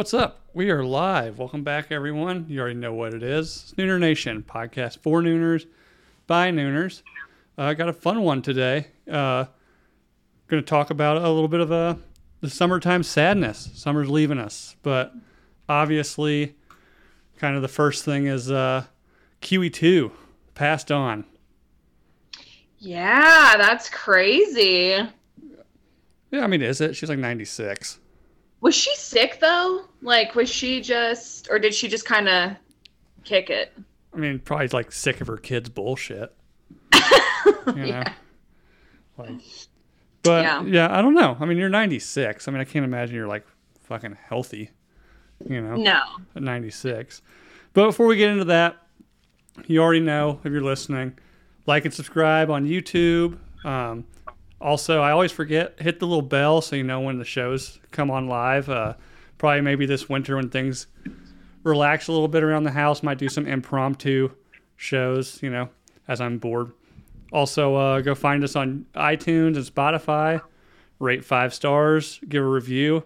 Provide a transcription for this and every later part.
What's up? We are live. Welcome back, everyone. You already know what it is. It's Nooner Nation podcast for Nooners by Nooners. I uh, got a fun one today. Uh, going to talk about a little bit of a the summertime sadness. Summer's leaving us, but obviously, kind of the first thing is uh, QE2 passed on. Yeah, that's crazy. Yeah, I mean, is it? She's like 96. Was she sick though? Like, was she just, or did she just kind of kick it? I mean, probably like sick of her kids' bullshit. you know? Yeah. Like, but yeah. yeah, I don't know. I mean, you're 96. I mean, I can't imagine you're like fucking healthy. You know? No. At 96. But before we get into that, you already know if you're listening, like and subscribe on YouTube. Um, also, I always forget hit the little bell so you know when the shows come on live. Uh, probably maybe this winter when things relax a little bit around the house, might do some impromptu shows. You know, as I'm bored. Also, uh, go find us on iTunes and Spotify. Rate five stars, give a review,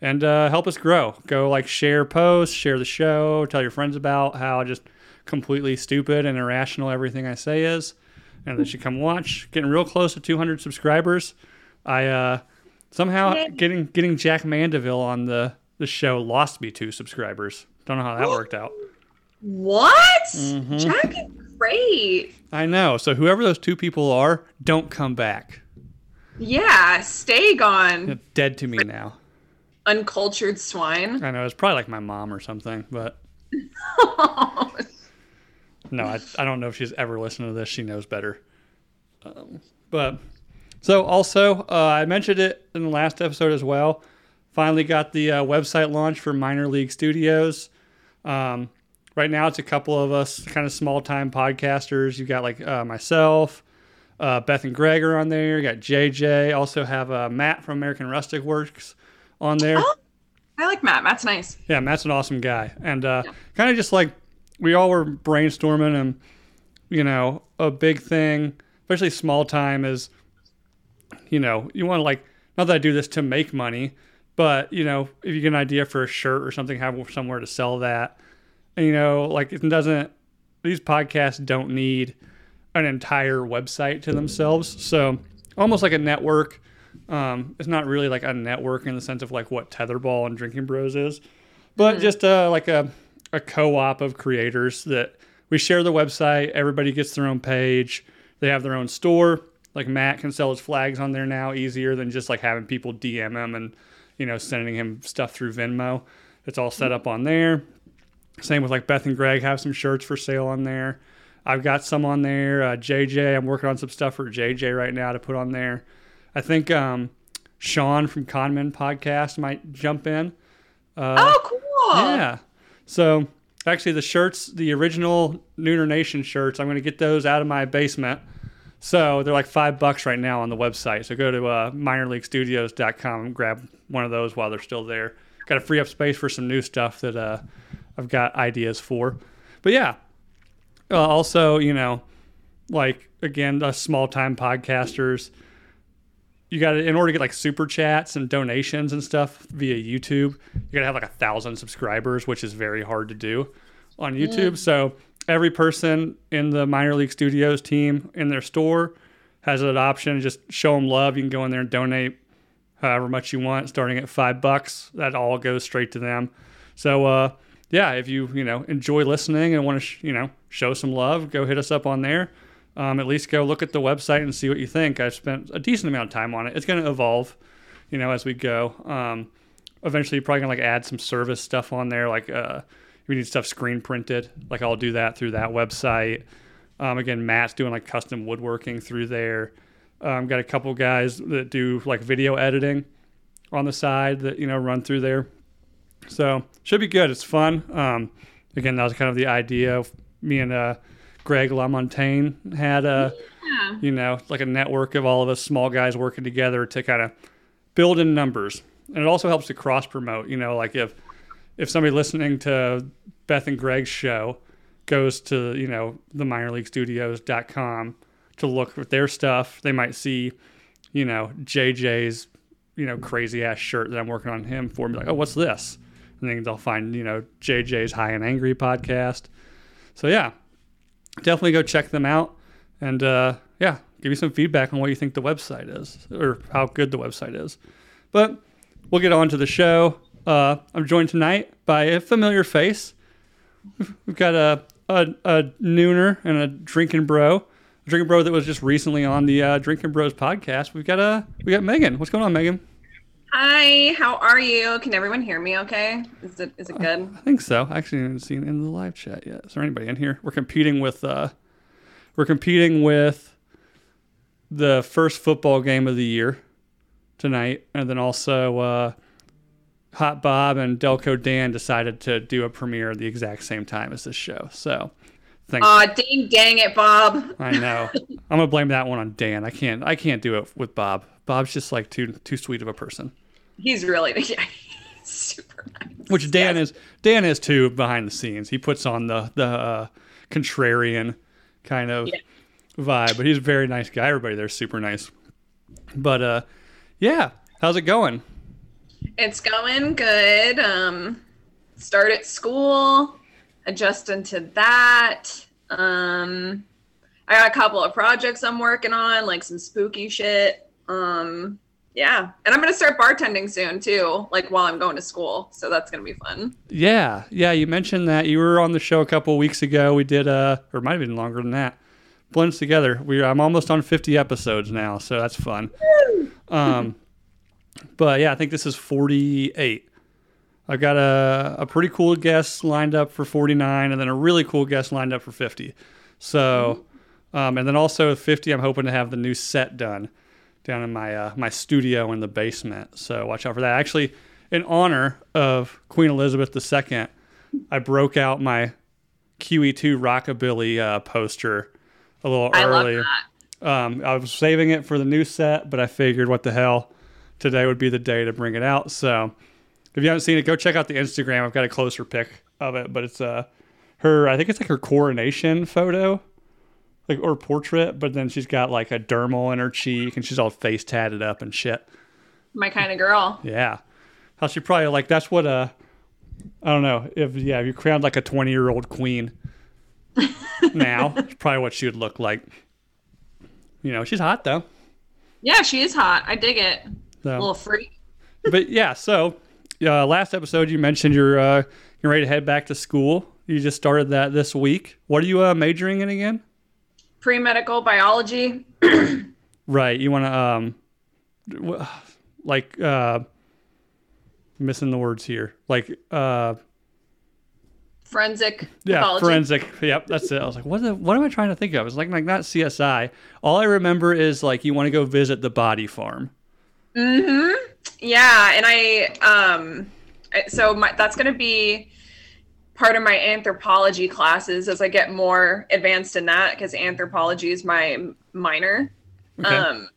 and uh, help us grow. Go like share posts, share the show, tell your friends about how just completely stupid and irrational everything I say is and they should come watch. Getting real close to 200 subscribers. I uh, somehow getting getting Jack Mandaville on the the show lost me two subscribers. Don't know how that worked out. What? Mm-hmm. Jack is great. I know. So whoever those two people are, don't come back. Yeah, stay gone. They're dead to me now. Uncultured swine. I know. It's probably like my mom or something, but. No, I, I don't know if she's ever listened to this. She knows better. Um, but so also, uh, I mentioned it in the last episode as well. Finally got the uh, website launch for Minor League Studios. Um, right now, it's a couple of us, kind of small time podcasters. You've got like uh, myself, uh, Beth and Greg are on there. You got JJ. Also have uh, Matt from American Rustic Works on there. Oh, I like Matt. Matt's nice. Yeah, Matt's an awesome guy, and uh, yeah. kind of just like we all were brainstorming and you know a big thing especially small time is you know you want to like not that i do this to make money but you know if you get an idea for a shirt or something have somewhere to sell that and you know like it doesn't these podcasts don't need an entire website to themselves so almost like a network um, it's not really like a network in the sense of like what tetherball and drinking bros is but mm-hmm. just uh, like a a co-op of creators that we share the website. Everybody gets their own page. They have their own store. Like Matt can sell his flags on there now easier than just like having people DM him and you know sending him stuff through Venmo. It's all set up on there. Same with like Beth and Greg have some shirts for sale on there. I've got some on there. Uh, JJ, I'm working on some stuff for JJ right now to put on there. I think um, Sean from Conman Podcast might jump in. Uh, oh, cool. Yeah. So actually, the shirts, the original Nooner Nation shirts, I'm going to get those out of my basement. So they're like five bucks right now on the website. So go to uh, minorleaguestudios.com and grab one of those while they're still there. Got to free up space for some new stuff that uh, I've got ideas for. But yeah, uh, also, you know, like again, us small time podcasters you got to in order to get like super chats and donations and stuff via YouTube, you got to have like a thousand subscribers, which is very hard to do on YouTube. Mm. So every person in the minor league studios team in their store has an option. Just show them love. You can go in there and donate however much you want, starting at five bucks. That all goes straight to them. So uh, yeah, if you you know enjoy listening and want to sh- you know show some love, go hit us up on there um, at least go look at the website and see what you think. I've spent a decent amount of time on it. It's going to evolve, you know, as we go. Um, eventually, you're probably going to like add some service stuff on there, like uh, you need stuff screen printed, like I'll do that through that website. Um, again, Matt's doing like custom woodworking through there. Um, got a couple guys that do like video editing on the side that you know run through there. So should be good. It's fun. Um, again, that was kind of the idea of me and uh, Greg LaMontagne had a, yeah. you know, like a network of all of us small guys working together to kind of build in numbers. And it also helps to cross promote, you know, like if if somebody listening to Beth and Greg's show goes to, you know, the minorleaguestudios.com to look at their stuff, they might see, you know, JJ's, you know, crazy ass shirt that I'm working on him for. And be like, oh, what's this? and then they'll find you know JJ's High and Angry podcast. So yeah, definitely go check them out, and uh, yeah, give me some feedback on what you think the website is or how good the website is. But we'll get on to the show. Uh, I'm joined tonight by a familiar face. We've got a a, a nooner and a drinking bro, a drinking bro that was just recently on the uh, Drinking Bros podcast. We've got a we got Megan. What's going on, Megan? Hi, how are you? Can everyone hear me okay? Is it is it good? I think so. I actually haven't seen in the live chat yet. Is there anybody in here? We're competing with uh, we're competing with the first football game of the year tonight, and then also uh, Hot Bob and Delco Dan decided to do a premiere at the exact same time as this show. So, thanks. Aw, dang, dang it, Bob. I know. I'm gonna blame that one on Dan. I can't. I can't do it with Bob. Bob's just like too too sweet of a person. He's really yeah, he's super nice. Which Dan Yes. is. Dan is too behind the scenes. He puts on the the uh, contrarian kind of Yeah. vibe, but he's a very nice guy. Everybody there's super nice. But uh, yeah. How's it going? It's going good. Um, started school, adjusting to that. Um, I got a couple of projects I'm working on, like some spooky shit. Um, yeah, and I'm gonna start bartending soon too, like while I'm going to school. So that's gonna be fun. Yeah, yeah. You mentioned that you were on the show a couple of weeks ago. We did, uh, or might have been longer than that. Blends together. We I'm almost on 50 episodes now, so that's fun. Um, but yeah, I think this is 48. I've got a, a pretty cool guest lined up for 49, and then a really cool guest lined up for 50. So, um, and then also 50, I'm hoping to have the new set done down in my uh, my studio in the basement. So watch out for that. Actually, in honor of Queen Elizabeth II, I broke out my QE2 Rockabilly uh, poster a little I love early. that. Um, I was saving it for the new set, but I figured, what the hell, today would be the day to bring it out. So, if you haven't seen it, go check out the Instagram. I've got a closer pic of it, but it's uh her. I think it's like her coronation photo, like or portrait. But then she's got like a dermal in her cheek, and she's all face tatted up and shit. My kind of girl. Yeah, how she probably like that's what uh I don't know if yeah if you crowned like a twenty year old queen now, it's probably what she would look like. You know, she's hot though. Yeah, she is hot. I dig it. So. little freak. but yeah, so uh, last episode you mentioned you're uh, you're ready to head back to school. You just started that this week. What are you uh, majoring in again? Pre medical biology. Right. You want to um, w- like uh, missing the words here. Like uh, Forensic yeah, pathology. forensic. Yep, that's it. I was like, what? The, what am I trying to think of? It's like like not CSI. All I remember is like you want to go visit the body farm. Mm-hmm. Yeah, and I um so my that's going to be part of my anthropology classes as I get more advanced in that because anthropology is my minor. Okay. Um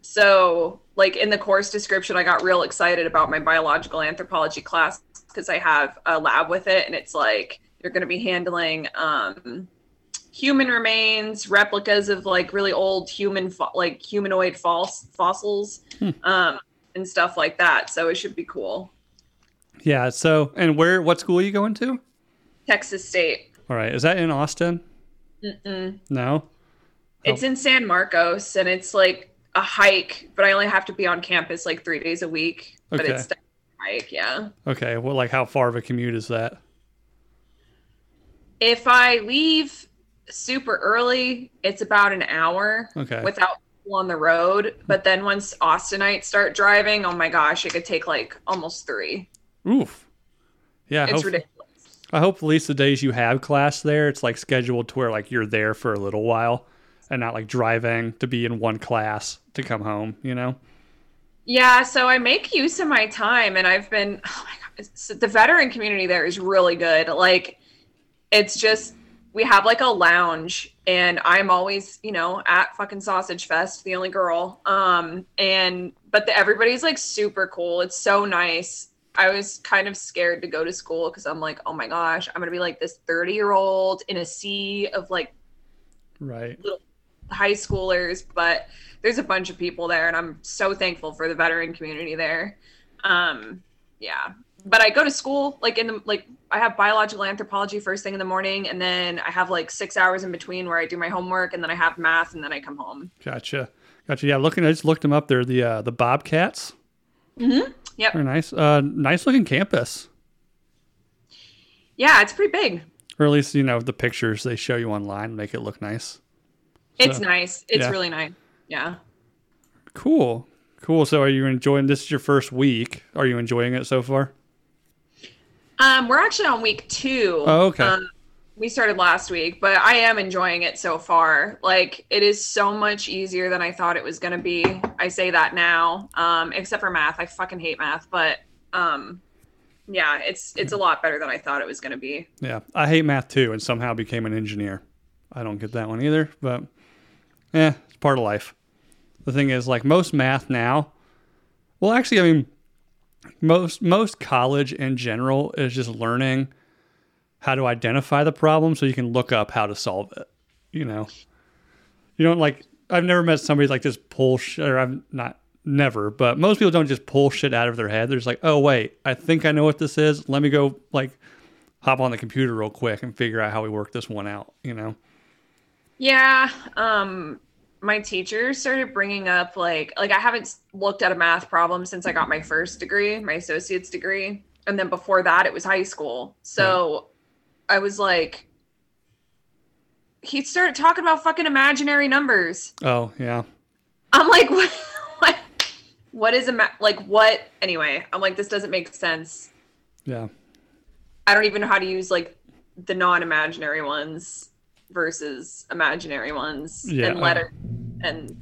so like in the course description I got real excited about my biological anthropology class because I have a lab with it and it's like you're going to be handling um human remains, replicas of like really old human fo- like humanoid false fossils um and stuff like that. So it should be cool. yeah. So and where? What school are you going to? Texas State. All right. Is that in Austin? Mm-mm. No. It's in San Marcos and it's like a hike, but I only have to be on campus like 3 days a week, Okay. but it's hike, yeah. Okay. Well, like how far of a commute is that? If I leave super early, it's about an hour Okay. without people on the road. But then once Austinites start driving, oh my gosh, it could take like almost three. Oof. Yeah. It's hope- ridiculous. I hope at least the days you have class there, it's like scheduled to where like you're there for a little while and not like driving to be in one class to come home, you know? Yeah, so I make use of my time, and I've been. Oh my god, the veteran community there is really good. Like, it's just we have like a lounge, and I'm always, you know, at fucking Sausage Fest, the only girl. Um, and but the, everybody's like super cool. It's so nice. I was kind of scared to go to school because I'm like, oh my gosh, I'm gonna be like this 30 year old in a sea of like Right. high schoolers, but there's a bunch of people there, and I'm so thankful for the veteran community there. Um, yeah. But I go to school like in the like I have biological anthropology first thing in the morning, and then I have like six hours in between where I do my homework, and then I have math, and then I come home. Gotcha. Gotcha. Yeah, looking, I just looked them up. They're the uh, the Bobcats. Mm-hmm. Yep. Very nice. Uh, nice looking campus. Yeah, it's pretty big. Or at least you know the pictures they show you online make it look nice. It's So, nice. It's yeah. really nice. Yeah. Cool. Cool. So are you enjoying this is your first week. Are you enjoying it so far? Um, we're actually on week two. Oh, okay. Um, we started last week, but I am enjoying it so far. Like it is so much easier than I thought it was gonna be. I say that now. Um, except for math. I fucking hate math, but um yeah, it's it's a lot better than I thought it was gonna be. Yeah. I hate math too and somehow became an engineer. I don't get that one either, but yeah, it's part of life. The thing is like most math now, well actually I mean most most college in general is just learning how to identify the problem so you can look up how to solve it. You know, you don't like. I've never met somebody like just pull shit, or I'm not never, but most people don't just pull shit out of their head. They're just like, oh wait, I think I know what this is. Let me go like hop on the computer real quick and figure out how we work this one out. You know? Yeah. Um, my teacher started bringing up like like I haven't looked at a math problem since I got my first degree, my associate's degree, and then before that it was high school. So I was like, he started talking about fucking imaginary numbers. Oh yeah, I'm like, what? What? What is ima- like what? Anyway, I'm like, this doesn't make sense. yeah. I don't even know how to use like the non-imaginary ones versus imaginary ones Yeah. and letter and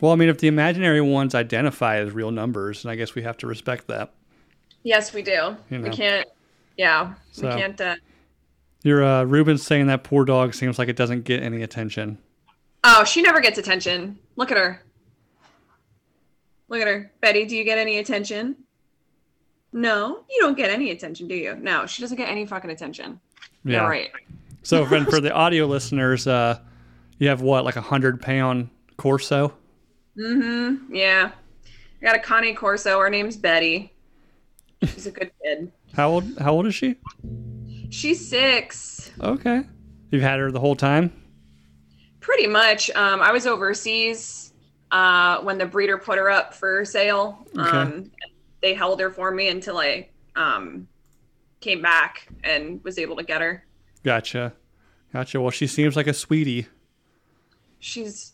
Well, I mean, if the imaginary ones identify as real numbers, and I guess we have to respect that. yes, we do. You We can't. Yeah, So- we can't. Uh, Your uh, Ruben's saying that poor dog seems like it doesn't get any attention. oh, she never gets attention. Look at her. Look at her, Betty. Do you get any attention? No, you don't get any attention, do you? No, she doesn't get any fucking attention. Yeah. Yeah, right. So, for, for the audio listeners, uh, you have what, like a hundred pound Corso? Mm-hmm. Yeah. I got a Cane Corso. Her name's Betty. She's a good kid. How old? How old is she? She's six. Okay, you've had her the whole time. Pretty much. Um, I was overseas uh, when the breeder put her up for sale. Okay. Um, they held her for me until I um, came back and was able to get her. Gotcha, gotcha. Well, she seems like a sweetie. She's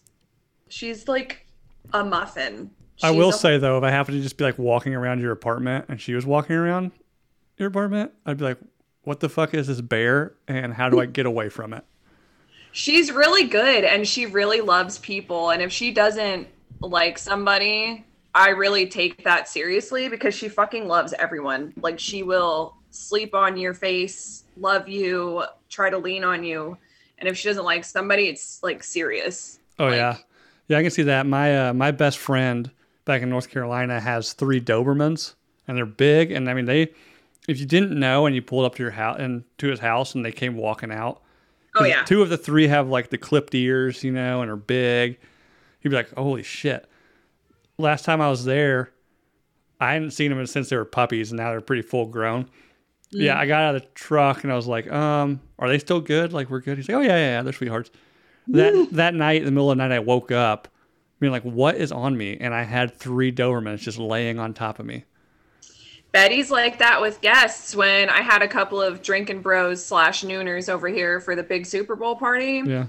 she's like a muffin. I will a- say though, if I happened to just be like walking around your apartment and she was walking around your apartment, I'd be like, "What the fuck is this bear? And how do I get away from it?" she's really good and she really loves people. And if she doesn't like somebody, I really take that seriously because she fucking loves everyone. Like she will sleep on your face, love you, try to lean on you. And if she doesn't like somebody, it's like serious. Oh Like- yeah, yeah, I can see that. My uh, my best friend back in North Carolina has three Dobermans, and they're big. And I mean, they if you didn't know and you pulled up to your house and to his house and they came walking out. Oh yeah. Two of the three have like the clipped ears, you know, and are big. You'd be like, "Holy shit!" Last time I was there, I hadn't seen them since they were puppies, and now they're pretty full grown. Mm. Yeah, I got out of the truck and I was like, um, are they still good? Like we're good. He's like, oh yeah, yeah, yeah they're sweethearts. That that night, in the middle of the night, I woke up, being like, what is on me? And I had three Dobermans just laying on top of me. Betty's like that with guests when I had a couple of drinking bros slash nooners over here for the big Super Bowl party. Yeah.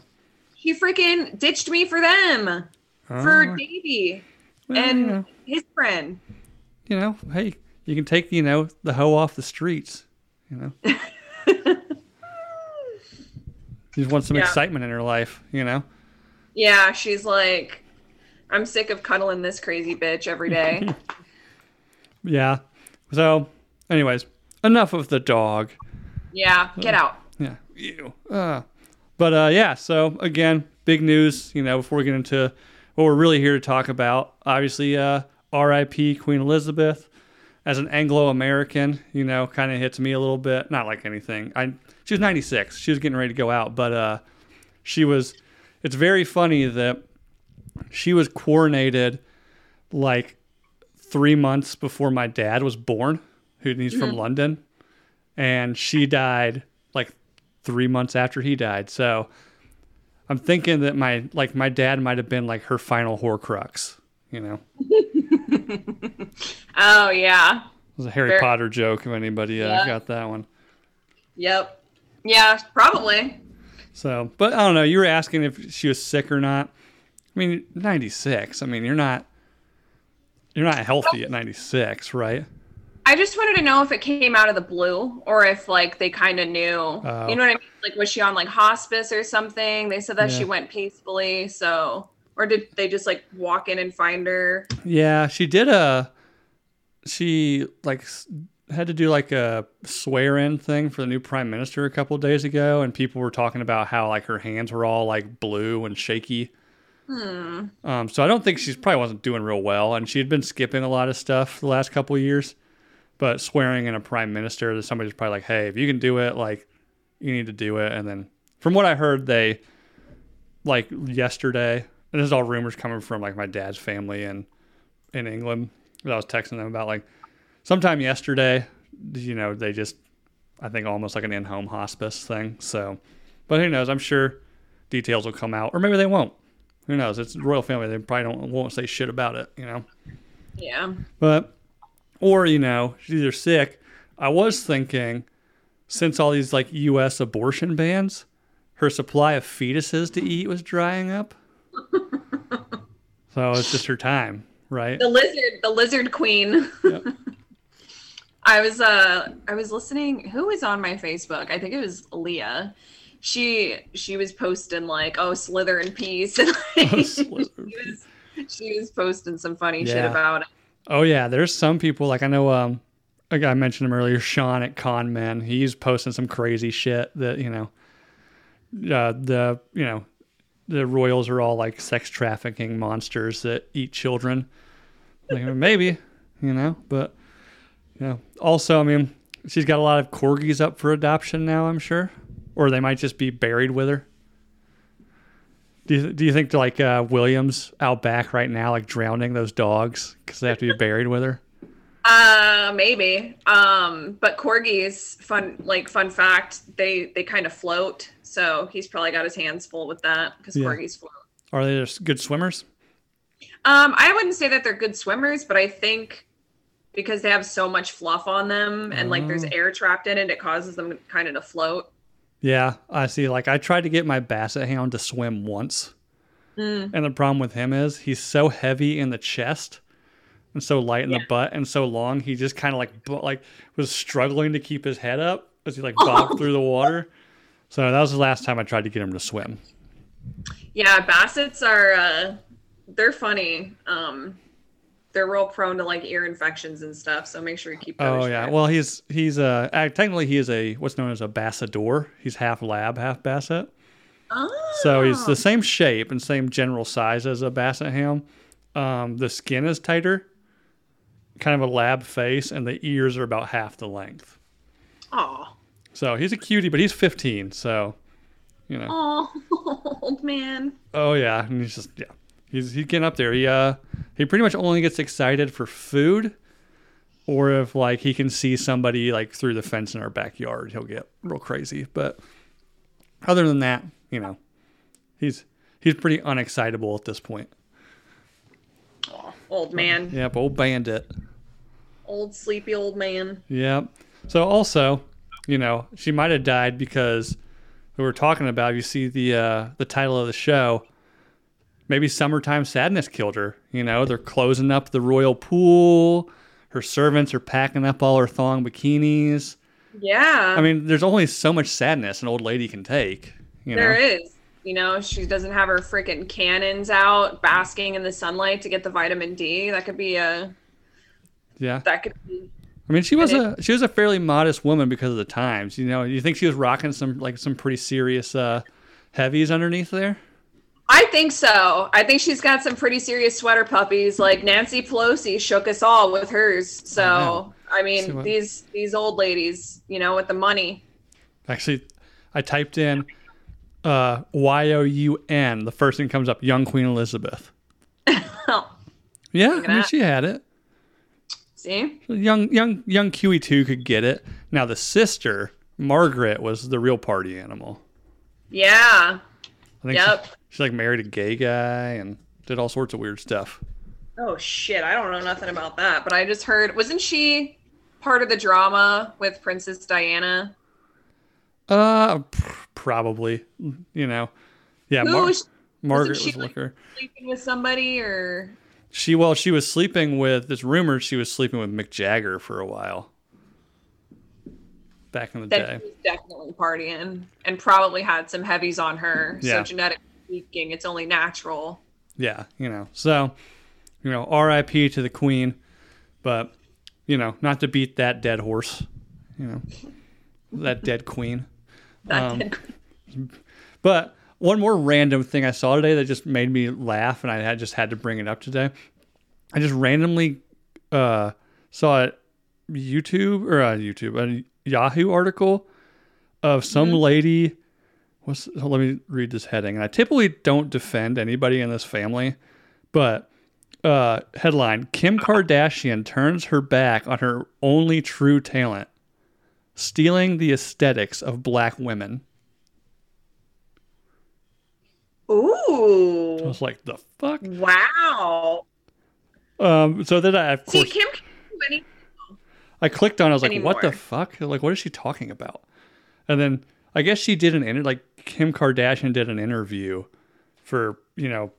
He freaking ditched me for them. For Oh, Davey well, and know, his friend. you know, hey, you can take you know the hoe off the streets. You know, she just want some Yeah. excitement in her life. You know. Yeah, she's like, I'm sick of cuddling this crazy bitch every day. Yeah. So, anyways, enough of the dog. yeah, get out. Yeah. you. Uh, but uh, yeah, so again, big news, you know, before we get into what we're really here to talk about. Obviously, uh, RIP Queen Elizabeth. As an Anglo American, you know, kind of hits me a little bit. Not like anything. I she was 96. She was getting ready to go out, but uh, she was. It's very funny that she was coronated like three months before my dad was born, who he's from London, and she died like three months after he died. So I'm thinking that my like my dad might have been like her final Horcrux. You know, Oh yeah. it was a Harry Very- Potter joke. If anybody uh, Yeah. got that one. Yep. Yeah, probably. So, but I don't know. You were asking if she was sick or not. I mean, 96. I mean, you're not you're not healthy at 96, right? I just wanted to know if it came out of the blue or if like they kind of knew. Oh. You know what I mean? Like was she on like hospice or something? They said that she went peacefully, so or did they just like walk in and find her? Yeah, she did a she like had to do like a swear in thing for the new prime minister a couple days ago and people were talking about how like her hands were all like blue and shaky. Hmm. Um, so I don't think she's probably wasn't doing real well, and she had been skipping a lot of stuff the last couple of years. But swearing in a prime minister, that somebody's probably like, "Hey, if you can do it, like, you need to do it." And then, from what I heard, they like yesterday, and this is all rumors coming from like my dad's family in in England. that I was texting them about like sometime yesterday. You know, they just I think almost like an in-home hospice thing. So, but who knows? I'm sure details will come out, or maybe they won't who knows? It's the royal family. They probably don't won't say shit about it, you know. Yeah. But or you know, she's either sick. I was thinking, since all these like U.S. abortion bans, her supply of fetuses to eat was drying up. so it's just her time, right? The lizard, the lizard queen. Yep. I was uh I was listening who was on my Facebook? I think it was Leah. She she was posting like, oh slither in peace and like, Oh, she was she was posting some funny shit about it. Oh yeah, there's some people like I know. Um, a guy I mentioned him earlier, Sean at Con Men. He's posting some crazy shit that you know, uh, the you know, the royals are all like sex trafficking monsters that eat children. Like maybe, you know, but you know, also I mean, she's got a lot of corgis up for adoption now. I'm sure, or they might just be buried with her. Do you, do you think like uh, Williams out back right now, like drowning those dogs because they have to be buried with her? Uh maybe. Um but corgis fun like fun fact, they they kind of float. So he's probably got his hands full with that because Yeah. corgis float. Are they just good swimmers? Um, I wouldn't say that they're good swimmers, but I think because they have so much fluff on them and like there's Oh. air trapped in it, it causes them kind of to float. Yeah, I see. Like I tried to get my basset hound to swim once, Mm. and the problem with him is he's so heavy in the chest and so light in Yeah. the butt and so long. He just kind of like like was struggling to keep his head up as he like bobbed through the water. So that was the last time I tried to get him to swim. Yeah, bassets are uh they're funny. Um they're real prone to like ear infections and stuff, so make sure you keep those. Oh yeah. Well, he's he's uh technically he is a what's known as a bassador. He's half lab, half basset. Oh. So he's Oh. the same shape and same general size as a basset hound. Um, the skin is tighter, kind of a lab face, and the ears are about half the length. Aw. So he's a cutie, but he's 15. So, you know. Oh, old man. Oh yeah, and he's just yeah, he's he's getting up there. He uh he pretty much only gets excited for food, or if like he can see somebody like through the fence in our backyard, he'll get real crazy. But other than that, you know, he's he's pretty unexcitable at this point. Old man. Yep, old bandit. Old sleepy old man. Yep. So also, you know, she might have died because we were talking about. You see the uh, the title of the show. Maybe summertime sadness killed her. You know, they're closing up the royal pool. Her servants are packing up all her thong bikinis. Yeah. I mean, there's only so much sadness an old lady can take. You know. There is. You know, she doesn't have her freaking cannons out basking in the sunlight to get the vitamin D. That could be a Yeah. that could be I mean, she was a she was a fairly modest woman because of the times. You know, you think she was rocking some like some pretty serious uh, heavies underneath there? I think so. I think she's got some pretty serious sweater puppies. Like Nancy Pelosi shook us all with hers. So know. I mean, these these old ladies, you know, with the money. Actually, I typed in uh, Y O U N. The first thing comes up, young Queen Elizabeth. Oh, Yeah, I mean, she had it. See? Young young young QE two could get it. Now the sister Margaret was the real party animal. Yeah. I think Yep. she, she like married a gay guy and did all sorts of weird stuff. Oh shit, I don't know nothing about that, but I just heard wasn't she part of the drama with Princess Diana? Uh, p- probably. You know, yeah. Mar- was Margaret she, was like- sleeping with somebody or She well, she was sleeping with. There's rumors she was sleeping with Mick Jagger for a while. Back in the that day. she was definitely partying and probably had some heavies on her. Yeah. So genetically speaking, it's only natural. Yeah, you know. So, you know, R.I.P. to the Queen, but you know, not to beat that dead horse. You know, that dead Queen. Um, But one more random thing I saw today that just made me laugh, and I had just had to bring it up today. I just randomly uh, saw a YouTube or a YouTube a Yahoo article of some lady. What's let me read this heading. And I typically don't defend anybody in this family, but uh, headline: Kim Kardashian turns her back on her only true talent, stealing the aesthetics of black women. Ooh. I was like, the fuck? Wow. Um, so then I, of See, course, Kim anything. I clicked on. it, I was like, what the fuck? Like, what is she talking about? And then I guess she did an interview. like Kim Kardashian did an interview for you know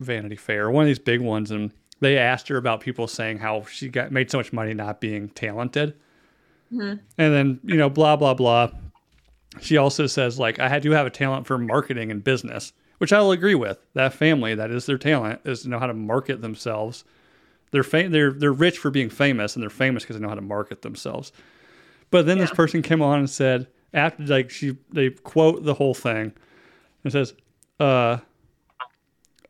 Vanity Fair, one of these big ones, and they asked her about people saying how she got made so much money not being talented, and then you know blah blah blah. She also says like I do have a talent for marketing and business, which I will agree with. That family, that is their talent, is to know how to market themselves. They're fam- they're they're rich for being famous, and they're famous because they know how to market themselves. But then this person came on and said after like she they quote the whole thing and says, uh,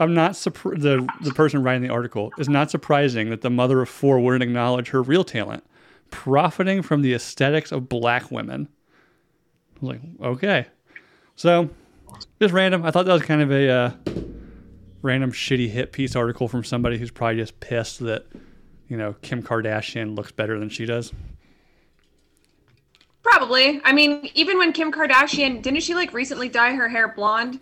"I'm not surprised." The the person writing the article is not surprising that the mother of four wouldn't acknowledge her real talent, profiting from the aesthetics of black women. I was like, okay, so just random. I thought that was kind of a uh, random shitty hit piece article from somebody who's probably just pissed that you know Kim Kardashian looks better than she does. Probably. I mean, even when Kim Kardashian didn't she like recently dye her hair blonde?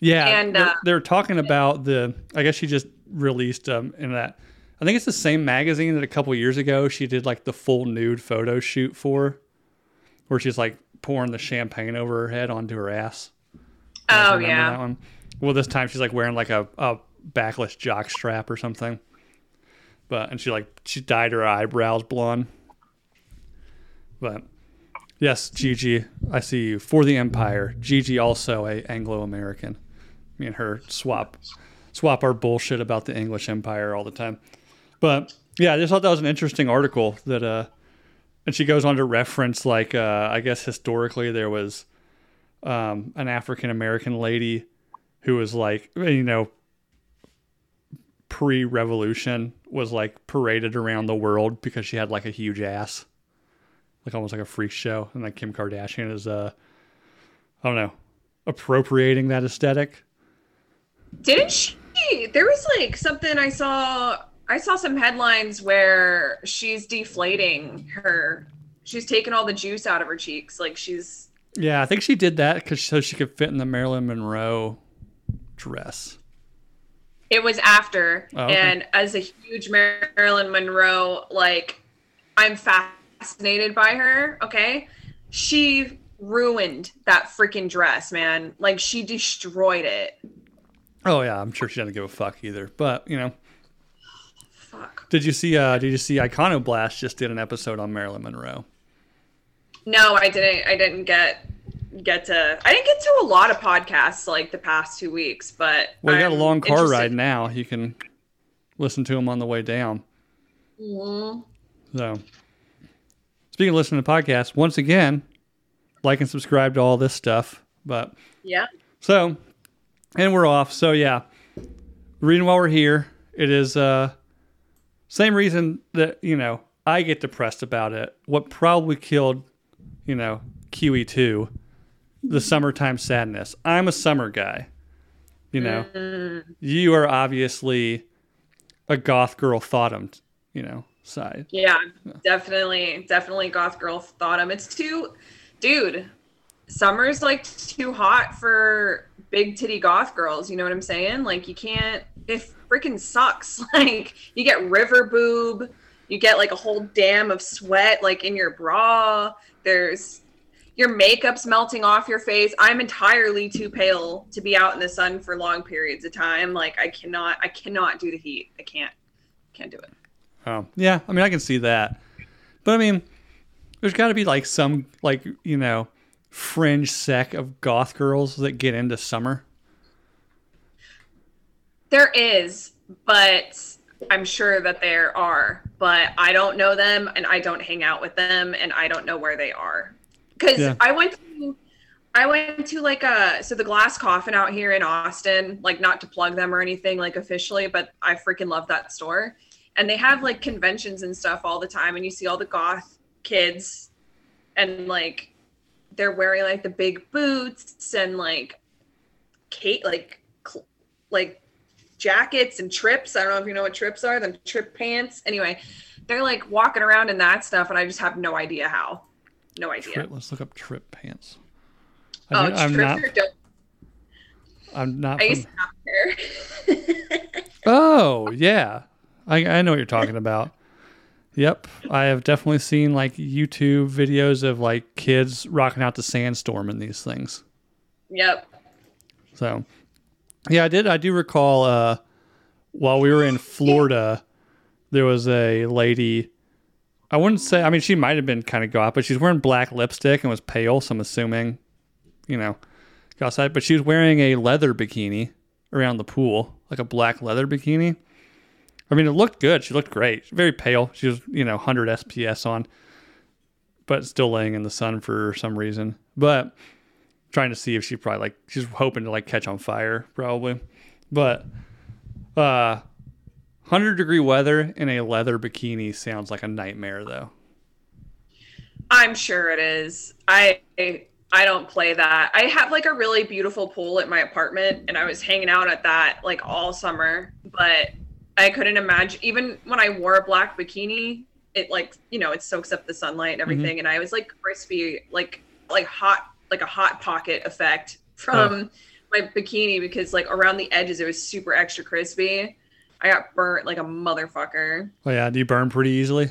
Yeah, And, they're, uh, they're talking about the. I guess she just released um in that. I think it's the same magazine that a couple years ago she did like the full nude photo shoot for, where she's like pouring the champagne over her head onto her ass. Oh yeah. that one? Well, this time she's like wearing like a, a backless jock strap or something. But and she like she dyed her eyebrows blonde. But yes, Gigi, I see you for the Empire. Gigi also a Anglo American. Me and her swap swap our bullshit about the English Empire all the time. But yeah, I just thought that was an interesting article that uh and she goes on to reference like uh I guess historically there was um an African American lady who was like you know pre-revolution was like paraded around the world because she had like a huge ass like almost like a freak show and like kim kardashian is uh i don't know appropriating that aesthetic Didn't she? There was like something I saw. I saw some headlines where she's deflating her. She's taking all the juice out of her cheeks. Like she's. yeah i think she did that because so she could fit in the marilyn monroe dress It was after, Oh, okay. and as a huge Marilyn Monroe, like I'm fascinated by her. Okay, she ruined that freaking dress, man. Like she destroyed it. oh yeah i'm sure she doesn't give a fuck either but you know Fuck. did you see uh did you see iconoblast just did an episode on marilyn monroe No, I didn't. I didn't get get to. I didn't get to a lot of podcasts like the past two weeks, but well you got a long car interested- ride now you can listen to them on the way down Mhm. So, speaking of listening to podcasts, once again, like and subscribe to all this stuff. But Yeah. so, and we're off. So yeah, reading while we're here. It is uh, same reason that you know I get depressed about it. What probably killed, you know, QE two, the summertime sadness. I'm a summer guy. You know, Mm, you are obviously a goth girl thought you know side. Yeah, definitely, definitely goth girl thought It's too, dude. Summer's like too hot for big titty goth girls. You know what I'm saying? Like you can't. It freaking sucks. Like you get river boob. You get like a whole dam of sweat like in your bra. There's your makeup's melting off your face. I'm entirely too pale to be out in the sun for long periods of time. Like I cannot I cannot do the heat. I can't can't do it. Oh. Yeah, I mean I can see that. But I mean there's got to be like some like, you know, fringe sect of goth girls that get into summer. There is, but I'm sure that there are, but I don't know them and I don't hang out with them and I don't know where they are because yeah. I went to I went to like a so the Glass Coffin out here in Austin, like not to plug them or anything like officially, but I freaking love that store. And they have like conventions and stuff all the time, and you see all the goth kids, and like they're wearing like the big boots and like Kate like cl- like jackets and trips. I don't know if you know what trips are, them trip pants. Anyway, they're like walking around in that stuff, and I just have no idea how. No idea. Trip, let's look up trip pants. I oh, I'm not. I'm not. I used to have oh yeah, I I know what you're talking about. Yep, I have definitely seen like YouTube videos of like kids rocking out to Sandstorm in these things. Yep. So, yeah, I did. I do recall uh, while we were in Florida, there was a lady I wouldn't say. I mean, she might have been kind of goth, but she's wearing black lipstick and was pale. So I'm assuming, you know, outside. But she was wearing a leather bikini around the pool, like a black leather bikini. I mean, it looked good. She looked great. Very pale. She was, you know, 100 SPF on, but still laying in the sun for some reason. But trying to see if she probably like she's hoping to like catch on fire probably. But uh 100 degree weather in a leather bikini sounds like a nightmare though. I'm sure it is. I I don't play that. I have like a really beautiful pool at my apartment and I was hanging out at that like all summer, but I couldn't imagine even when I wore a black bikini, it like, you know, it soaks up the sunlight and mm-hmm. everything mm-hmm. and I was like crispy, like like hot like a hot pocket effect from oh. my bikini because like around the edges it was super extra crispy I got burnt like a motherfucker. Oh yeah, do you burn pretty easily?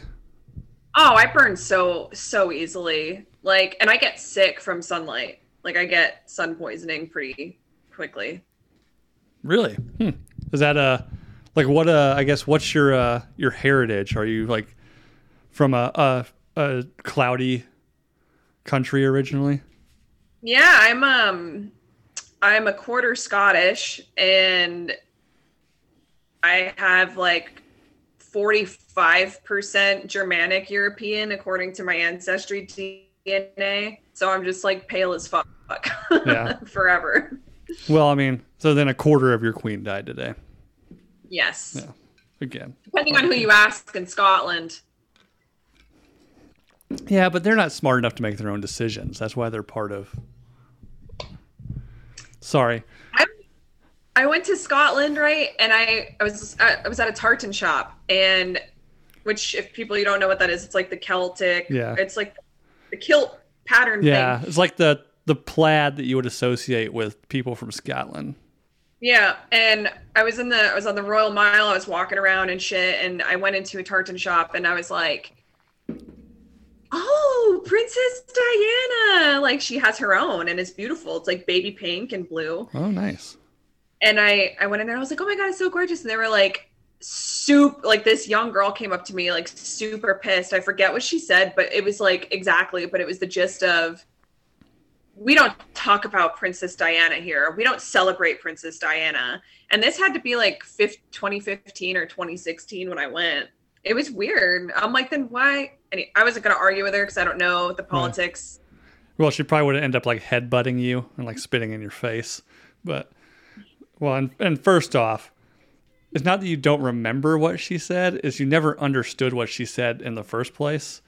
Oh, I burn so so easily. Like, and I get sick from sunlight. Like, I get sun poisoning pretty quickly. Really? Hmm. Is that a like what? Uh, I guess what's your uh your heritage? Are you like from a a, a cloudy country originally? Yeah, I'm um I'm a quarter Scottish and I have like 45% Germanic European according to my ancestry DNA. So I'm just like pale as fuck yeah. forever. Well, I mean, so then a quarter of your queen died today. Yes. Yeah. Again. Depending on who you ask in Scotland. Yeah, but they're not smart enough to make their own decisions. That's why they're part of. Sorry. I'm I went to Scotland, right? And I, I was uh, I was at a tartan shop, and which, if people you don't know what that is, it's like the Celtic. Yeah. It's like the kilt pattern. Yeah, thing. it's like the the plaid that you would associate with people from Scotland. Yeah, and I was in the I was on the Royal Mile. I was walking around and shit, and I went into a tartan shop, and I was like, "Oh, Princess Diana!" Like she has her own, and it's beautiful. It's like baby pink and blue. Oh, nice and I I went in there. I was like, oh my god, it's so gorgeous. And they were like, soup. Like this young girl came up to me like super pissed. I forget what she said, but it was like exactly. But it was the gist of we don't talk about Princess Diana here. We don't celebrate Princess Diana. And this had to be like 2015 or 2016 when I went. It was weird. I'm like, then why? And I wasn't going to argue with her because I don't know the politics. Well, she probably would end up like headbutting you and like spitting in your face. But well, and, and first off, it's not that you don't remember what she said, is you never understood what she said in the first place.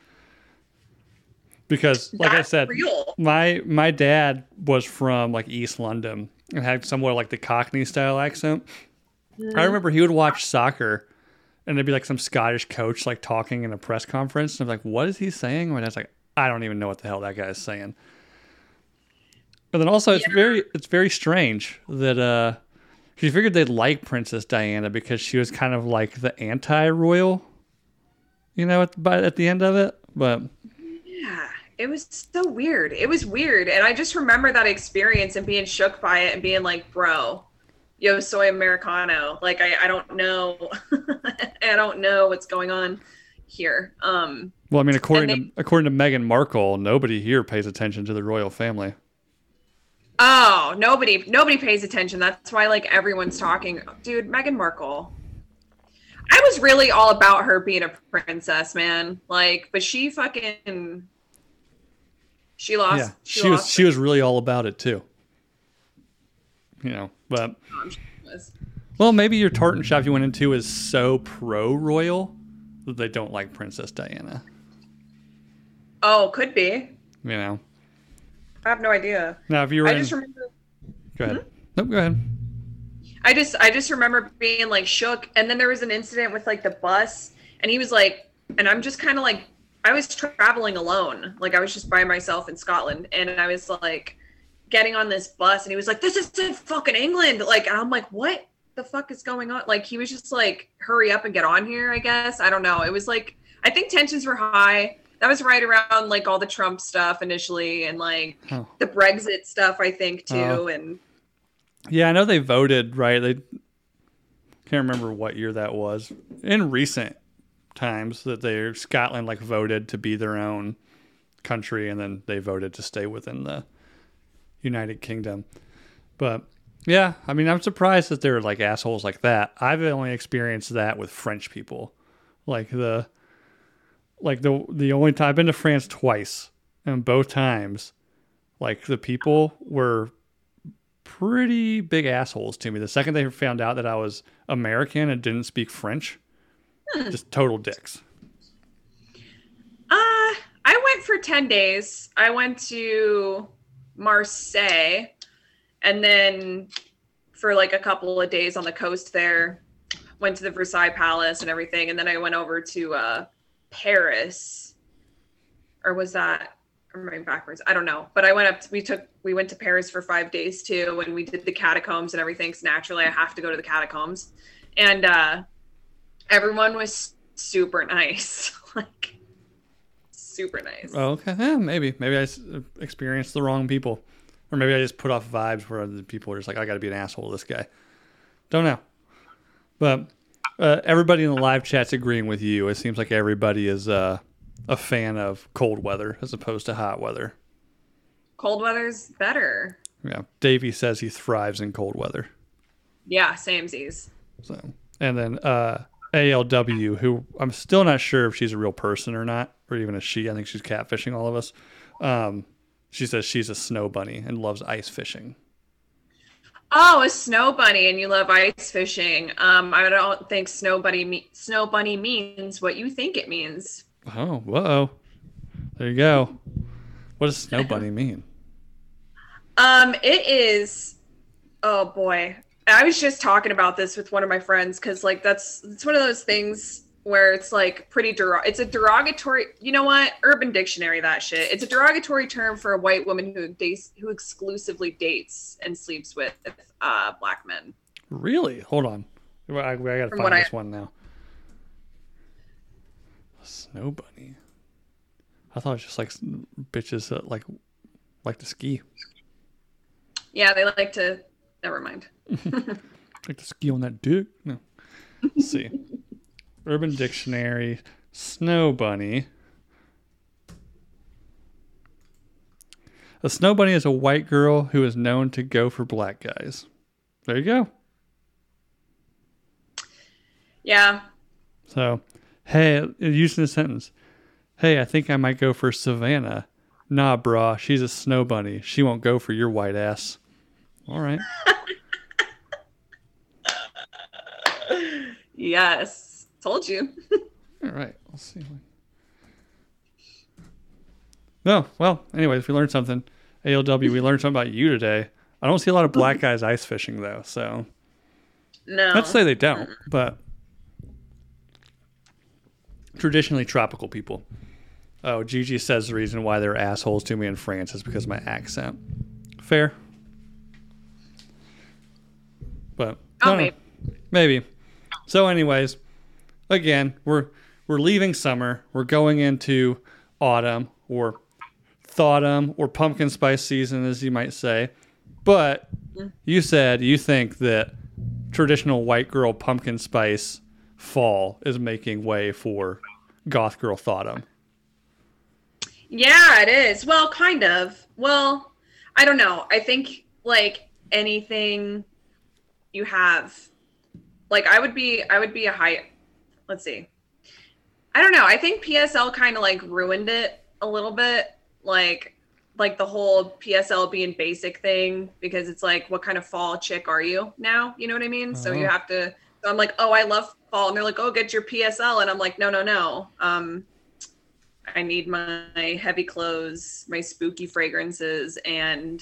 Because like That's I said, real. my my dad was from like East London and had somewhat like the Cockney style accent. Mm. I remember he would watch soccer and there'd be like some Scottish coach like talking in a press conference. And I'm like, what is he saying? And I was like, I don't even know what the hell that guy is saying. But then also, it's Yeah. very it's very strange that uh, you figured they'd like Princess Diana because she was kind of like the anti-royal, you know, at the, at the end of it. But it was so weird. It was weird. And I just remember that experience and being shook by it and being like, bro, yo soy Americano. Like I, I don't know. I don't know what's going on here. Um well, I mean, according they- to according to Meghan Markle, nobody here pays attention to the royal family. oh, nobody nobody pays attention. That's why like everyone's talking. Dude, Meghan Markle. I was really all about her being a princess, man. Like, but she fucking she lost yeah, she, she was lost she was really all about it too. You know, but well, maybe your tartan shop you went into is so pro royal that they don't like Princess Diana. Oh, could be. You know, I have no idea. now if you were I in, just remember go ahead. Hmm? Nope, go ahead. I just I just remember being like shook and then there was an incident with like the bus and he was like and I'm just kind of like I was traveling alone. Like I was just by myself in Scotland and I was like getting on this bus and he was like this isn't fucking England. Like and I'm like what the fuck is going on? Like he was just like hurry up and get on here, I guess. I don't know. It was like I think tensions were high. That was right around like all the Trump stuff initially and like Oh. the Brexit stuff I think uh-huh. too Oh. and Yeah, I know they voted right. They can't remember what year that was. In recent times, that they Scotland like voted to be their own country, and then they voted to stay within the United Kingdom. But yeah, I mean, I'm surprised that they're like assholes like that. I've only experienced that with French people, like the like the the only time I've been to France twice, and both times, like the people were pretty big assholes to me. The second they found out that I was American and didn't speak French, just total dicks. Uh, I went for 10 days. I went to Marseille and then for like a couple of days on the coast there, went to the Versailles Palace and everything. And then I went over to uh, Paris. Or was that? I'm going backwards. I don't know. But I went up, we took, we went to Paris for five days too. And we did the catacombs and everything. So naturally, I have to go to the catacombs. And uh, everyone was super nice. like, super nice. Okay, yeah, maybe, maybe I experienced the wrong people, or maybe I just put off vibes where the people are just like, I got to be an asshole to this guy. Don't know, but uh, everybody in the live chat's agreeing with you. It seems like everybody is uh, a fan of cold weather as opposed to hot weather. Cold weather's better. Yeah, Davey says he thrives in cold weather. Yeah, samesies. So, and then uh, ALW, who I'm still not sure if she's a real person or not, or even a she. I think she's catfishing all of us. Um, she says she's a snow bunny and loves ice fishing. Oh, a snow bunny, and you love ice fishing. Um, I don't think snow bunny me- snow bunny means what you think it means. Oh, whoa. There you go. What does snow bunny mean? Um, it is. Oh boy, I was just talking about this with one of my friends because like that's it's one of those things where it's like pretty derog. It's a derogatory. You know what? Urban Dictionary that shit. It's a derogatory term for a white woman who dates who exclusively dates and sleeps with uh black men. Really? Hold on. I, I gotta From find what I- this one now. Snow bunny. I thought it was just like bitches that like like to ski. Yeah, they like to. Never mind. Like to ski on that dick? No. Let's see. Urban Dictionary, snow bunny. A snow bunny is a white girl who is known to go for black guys. There you go. Yeah, So, hey, using a sentence. Hey, I think I might go for Savannah. Nah, brah, she's a snow bunny. She won't go for your white ass. All right. Yes. Told you. All right. Let's see. No, well, anyways, we learned something. ALW, we learned something about you today. I don't see a lot of black guys ice fishing though, so No. let's say they don't. But Traditionally tropical people. Oh, Gigi says the reason why they're assholes to me in France is because of my accent. Fair. But Oh, no, maybe. maybe. So, anyways, again, we're we're leaving summer. We're going into autumn or thautumn or pumpkin spice season, as you might say. But you said you think that traditional white girl pumpkin spice fall is making way for goth girl thautumn. Yeah, it is. Well, kind of. Well, I don't know. I think like anything you have like I would be I would be a high let's see. I don't know. I think PSL kind of like ruined it a little bit. Like like the whole PSL being basic thing because it's like what kind of fall chick are you now? You know what I mean? So you Uh-huh. have to so I'm like, "Oh, I love fall." And they're like, "Oh, get your PSL." And I'm like, "No, no, no. Um I need my heavy clothes, my spooky fragrances, and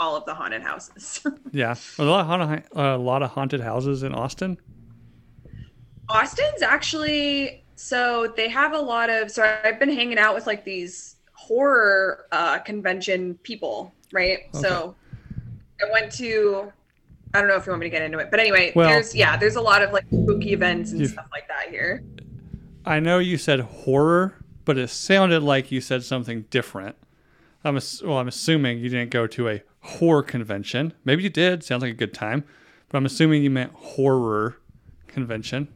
all of the haunted houses. Yeah, a lot of haunted, a lot of haunted houses in Austin. Austin's actually so they have a lot of so I've been hanging out with like these horror uh convention people, right? So I went to I don't know if you want me to get into it, but anyway, Well- there's yeah, there's a lot of like spooky events and stuff like that here. I know you said horror, but it sounded like you said something different. I'm ass- well, I'm assuming you didn't go to a horror convention. Maybe you did. Sounds like a good time, but I'm assuming you meant horror convention.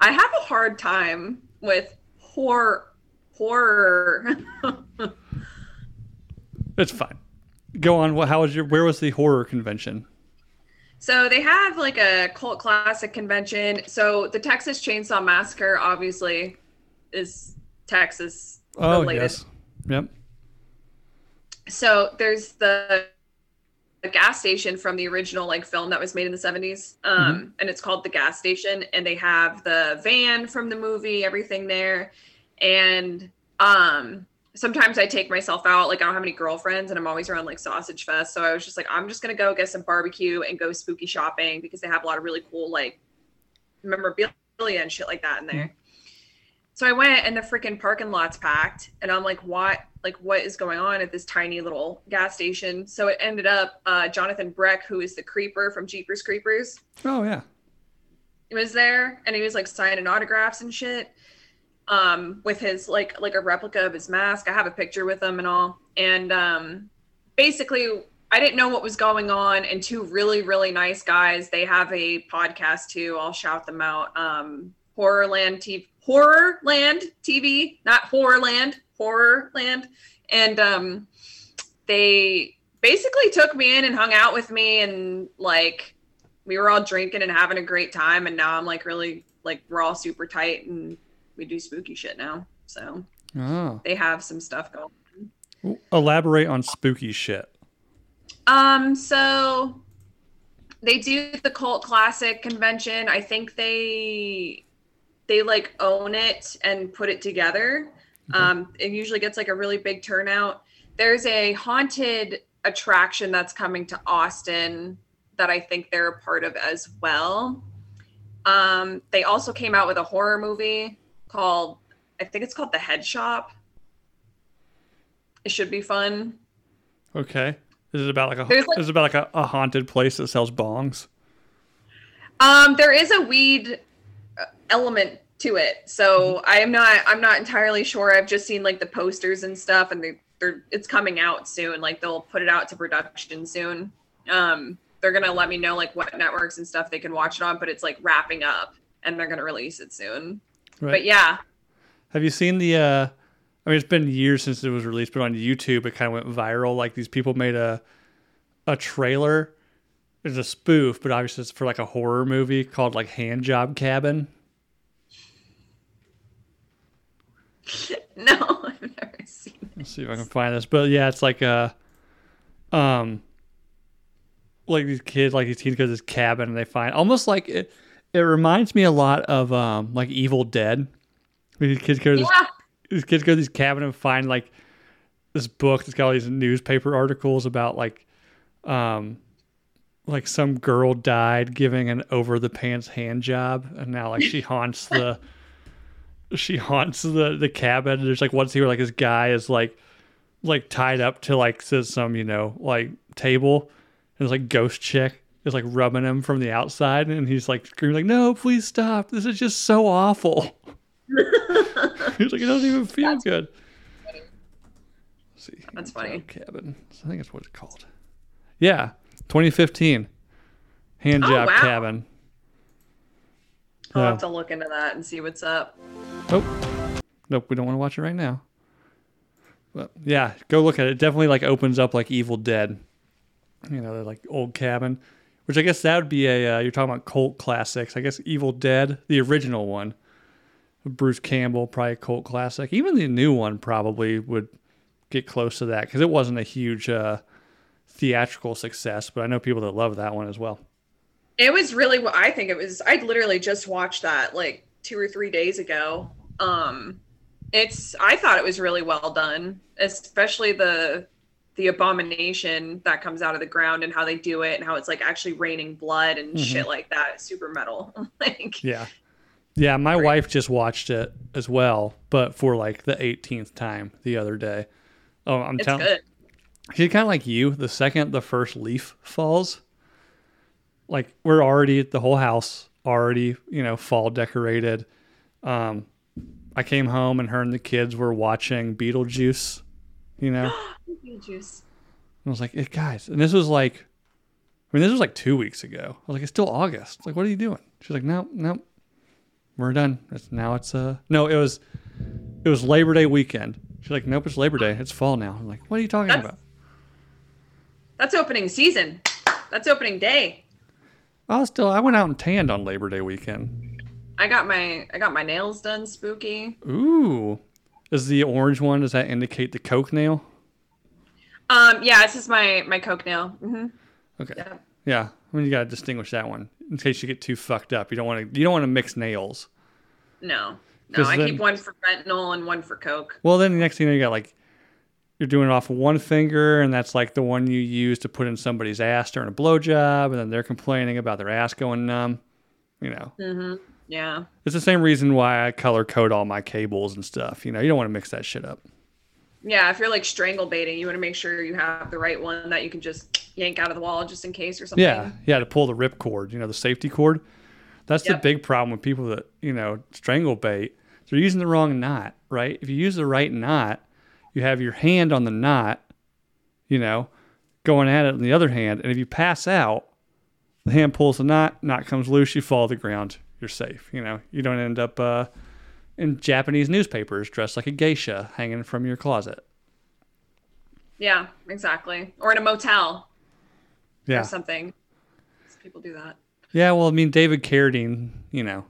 I have a hard time with horror horror. It's fine. Go on. What? How was your? Where was the horror convention? So they have like a cult classic convention. So the Texas Chainsaw Massacre obviously is Texas Oh related. yes. Yep. So there's the, the gas station from the original like film that was made in the 70s. Um and it's called the gas station and they have the van from the movie, everything there. And um sometimes I take myself out, like I don't have any girlfriends and I'm always around like Sausage Fest. So I was just like, I'm just gonna go get some barbecue and go spooky shopping because they have a lot of really cool like memorabilia and shit like that in there. So I went and the freaking parking lot's packed and I'm like, what like what is going on at this tiny little gas station? So it ended up uh Jonathan Breck, who is the creeper from Jeepers Creepers, Oh yeah. he was there and he was like signing autographs and shit um with his like like a replica of his mask. I have a picture with him and all. And um basically i didn't know what was going on. And two really really nice guys they have a podcast too. I'll shout them out. Um horrorland tv horrorland tv not horrorland horrorland and um they basically took me in and hung out with me and like we were all drinking and having a great time. And now i'm like really like we're all super tight and we do spooky shit now. So Oh. they have some stuff going Elaborate on spooky shit. um so they do the cult classic convention. I think they they like own it and put it together um it usually gets like a really big turnout there's a haunted attraction that's coming to austin that i think they're a part of as well um they also came out with a horror movie called i think it's called the head shop it should be fun Okay. Is it about like a? There's, like- is it about like a, a haunted place that sells bongs? Um, there is a weed uh, element to it, so I'm not I'm not entirely sure. I've just seen like the posters and stuff, and they they're it's coming out soon. Like they'll put it out to production soon. Um, they're gonna let me know like what networks and stuff they can watch it on, but it's like wrapping up, and they're gonna release it soon. Right. But yeah, Have you seen the? uh I mean, it's been years since it was released, but on YouTube it kind of went viral. Like these people made a a trailer. It's a spoof, but obviously it's for like a horror movie called like Hand Job Cabin. no, I've never seen. It. Let's see if I can find this. But yeah, it's like a um like these kids like these teens go to this cabin and they find almost like it it reminds me a lot of um like Evil Dead. These kids go to this Yeah, these kids go to this cabin and find like this book that's got all these newspaper articles about like um like some girl died giving an over the pants hand job and now like she haunts the she haunts the the cabin. There's like one scene where like this guy is like like tied up to like some you know like table, and this like ghost chick is like rubbing him from the outside, and he's like screaming like, "No, please stop! This is just so awful." he's like, "It doesn't even feel That's good." Let's see, That's funny. Cabin. I think that's what it's called. Yeah, 2015. Hand Oh, job wow. cabin. I'll Yeah. have to look into that and see what's up. Oh, nope, we don't want to watch it right now. But yeah, go look at it. It definitely like opens up like Evil Dead. You know, they're like old cabin, which I guess that would be a. Uh, you're talking about cult classics. I guess Evil Dead, the original one, Bruce Campbell, probably a cult classic. Even the new one probably would get close to that because it wasn't a huge uh, theatrical success. But I know people that love that one as well. It was really what I think it was I literally just watched that like two or three days ago. Um it's I thought it was really well done, especially the the abomination that comes out of the ground and how they do it and how it's like actually raining blood and Mhm. shit like that. Super metal. like Yeah. Yeah, my wife just watched it as well, but for like the 18th time the other day. Oh, I'm telling she's kind of like you. The second the first leaf falls, like we're already at the whole house already, you know, fall decorated. Um, I came home and her and the kids were watching Beetlejuice, you know. Juice. I was like, eh, guys, and this was like, I mean, this was like two weeks ago. I was like, it's still August. Like, what are you doing? She's like, no, no, we're done. It's now it's uh no, it was it was Labor Day weekend. She's like, nope, it's Labor Day. It's fall now. I'm like, what are you talking That's- about? That's opening season. That's opening day. I was still I went out and tanned on Labor Day weekend. I got my I got my nails done spooky. Ooh, is the orange one? Does that indicate the coke nail? Um yeah, this is my my coke nail. hmm Okay, Yeah. yeah. I mean, you gotta distinguish that one in case you get too fucked up. You don't want to. You don't want to mix nails. No. No, I then- keep one for fentanyl and one for coke. Well, then the next thing you know, you got like you're doing it off of one finger, and that's like the one you use to put in somebody's ass during a blowjob, and then they're complaining about their ass going numb. You know, hmm Yeah. it's the same reason why I color code all my cables and stuff. You know, you don't want to mix that shit up. Yeah, if you're like strangle baiting, you want to make sure you have the right one that you can just yank out of the wall just in case or something. Yeah, yeah, to pull the rip cord, you know, the safety cord. That's the big problem with people that you know strangle bait. They're using the wrong knot, right? If you use the right knot, you have your hand on the knot, you know, going at it on the other hand, and if you pass out, the hand pulls the knot, knot comes loose, you fall to the ground, you're safe. You know, you don't end up uh, in Japanese newspapers dressed like a geisha hanging from your closet. Yeah, exactly. Or in a motel Yeah, or something. People do that. Yeah, well, I mean, David Carradine, you know,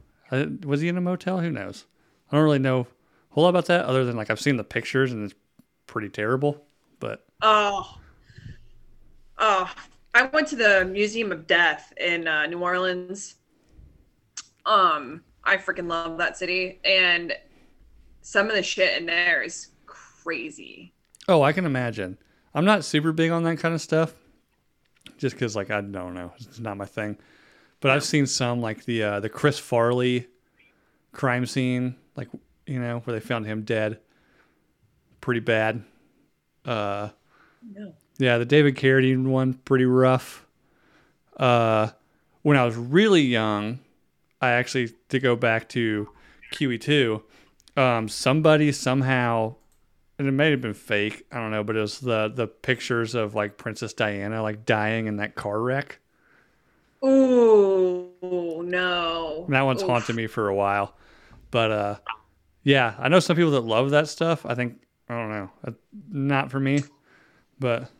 was he in a motel? Who knows? I don't really know a whole lot about that, other than like I've seen the pictures and it's pretty terrible. But Oh. Oh. I went to the Museum of Death in uh, New Orleans. Um, I freaking love that city. And some of the shit in there is crazy. oh, I can imagine. I'm not super big on that kind of stuff, just because like I don't know, it's not my thing. But I've seen some like the uh, the Chris Farley crime scene, like you know where they found him dead, pretty bad. Uh, No. Yeah, the David Carradine one pretty rough. Uh, when I was really young, I actually to go back to QE2. Um, somebody somehow, and it may have been fake. I don't know, but it was the the pictures of like Princess Diana like dying in that car wreck. Oh no. That one's Oof. haunted me for a while. But uh, yeah, I know some people that love that stuff. I think I don't know, uh, not for me. But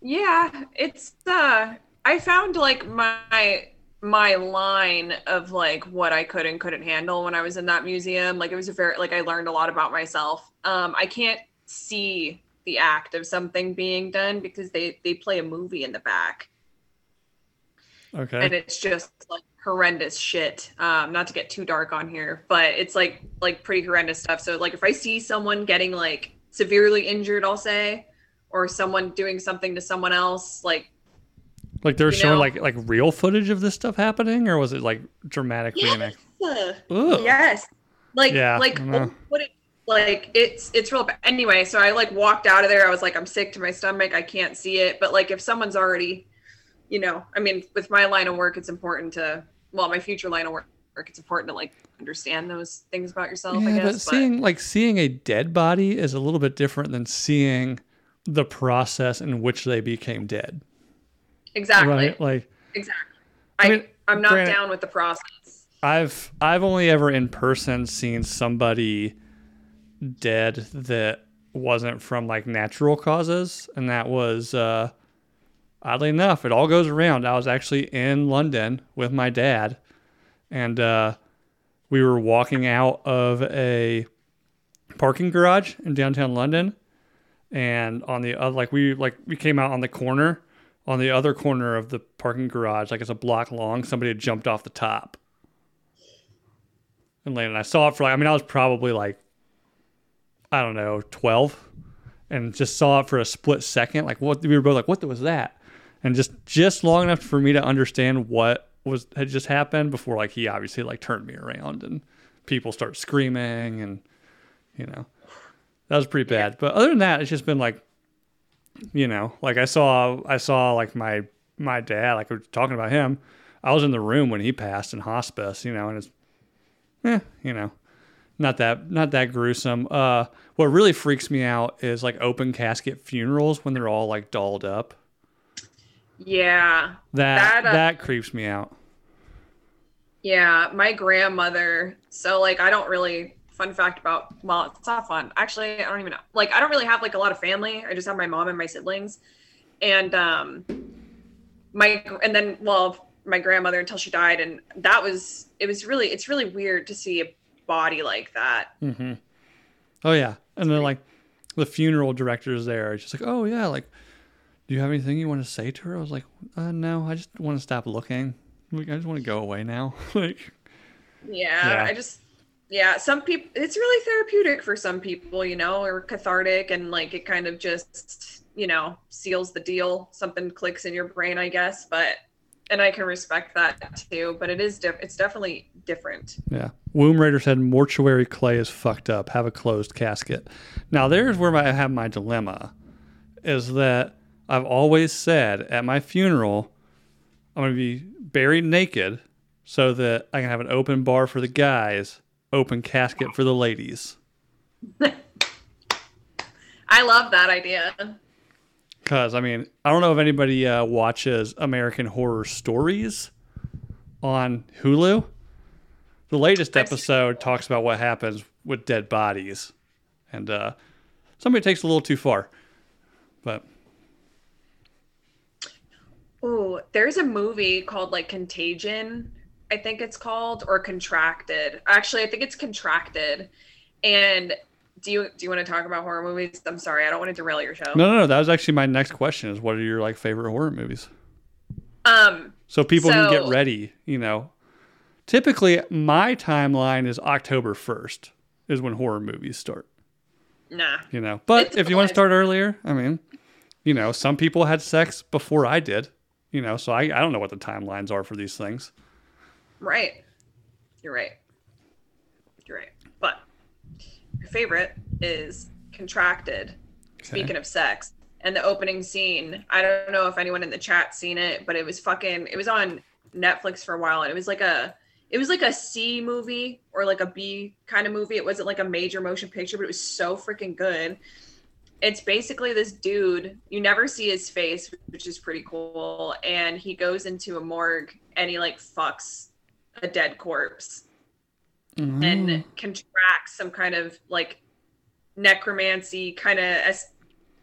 Yeah, it's uh I found like my my line of like what I could and couldn't handle when I was in that museum. Like it was a very like I learned a lot about myself. Um I can't see the act of something being done because they they play a movie in the back okay, and it's just like horrendous shit. Um not to get too dark on here, but it's like like pretty horrendous stuff. So like if I see someone getting like severely injured, I'll say or someone doing something to someone else like Like they were you showing know? like like real footage of this stuff happening, or was it like dramatic Yes. Yes. Like, Yeah, like what it like it's it's real bad. Anyway, so I like walked out of there. I was like, I'm sick to my stomach. I can't see it. But like, if someone's already, you know, I mean, with my line of work, it's important to well, my future line of work, it's important to like understand those things about yourself. I Yeah, guess. but But, seeing like seeing a dead body is a little bit different than seeing the process in which they became dead. exactly, Right? Like exactly. I I, mean, I'm not granted- down with the process. I've I've only ever in person seen somebody dead that wasn't from like natural causes, and that was uh, oddly enough, it all goes around. I was actually in London with my dad, and uh, we were walking out of a parking garage in downtown London, and on the other, like we like we came out on the corner. On the other corner of the parking garage, like it's a block long, somebody had jumped off the top and landed. I saw it for like, I mean, I was probably like, I don't know, 12 and just saw it for a split second. Like what, we were both like, what was that? And just, just long enough for me to understand what was, had just happened before like he obviously like turned me around and people start screaming and, you know, that was pretty bad. But other than that, it's just been like, you know, like I saw, I saw like my, my dad, like we were talking about him. I was in the room when he passed in hospice, you know, and it's eh, you know, not that not that gruesome. Uh, what really freaks me out is like open casket funerals when they're all like dolled up. Yeah, That That, uh, that creeps me out. Yeah, my grandmother. So like I don't really fun fact about well, it's not fun. Actually, I don't even know. Like I don't really have like a lot of family. I just have my mom and my siblings. And um my and then well, my grandmother until she died and that was it was really it's really weird to see a body like that. hmm Oh yeah, and then like the funeral directors there, it's just like, oh yeah, like, do you have anything you want to say to her? I was like, uh, no, I just want to stop looking. Like, I just want to go away now. like, Yeah, Yeah. I just yeah, some people it's really therapeutic for some people, you know, or cathartic and like it kind of just, you know, seals the deal. Something clicks in your brain, I guess, but and I can respect that too, but it is diff- it's definitely different. Yeah. Womb Raider said mortuary clay is fucked up. Have a closed casket. Now there's where I have my dilemma, is that I've always said at my funeral, I'm gonna be buried naked, so that I can have an open bar for the guys, open casket for the ladies. I love that idea. Because I mean, I don't know if anybody uh, watches American Horror Stories on Hulu. The latest episode talks about what happens with dead bodies, and uh, somebody takes a little too far. But Ooh, there's a movie called like Contagion, I think it's called, or Contracted. Actually, I think it's Contracted. And do you do you want to talk about horror movies? I'm sorry, I don't want to derail your show. no, no, no. That was actually my next question: is what are your like favorite horror movies? Um, So people can get ready. You know, typically my timeline is October first is when horror movies start. nah. you know. But if you want to start earlier, I mean, you know, some people had sex before I did, you know, so I, I don't know what the timelines are for these things. Right. You're right. You're right. But your favorite is Contracted. Speaking of sex. And the opening scene, I don't know if anyone in the chat seen it, but it was fucking it was on Netflix for a while and it was like a it was like a C movie or like a B kind of movie. It wasn't like a major motion picture, but it was so freaking good. It's basically this dude, you never see his face, which is pretty cool, and he goes into a morgue and he like fucks a dead corpse Mhm. and contracts some kind of like necromancy kind of S-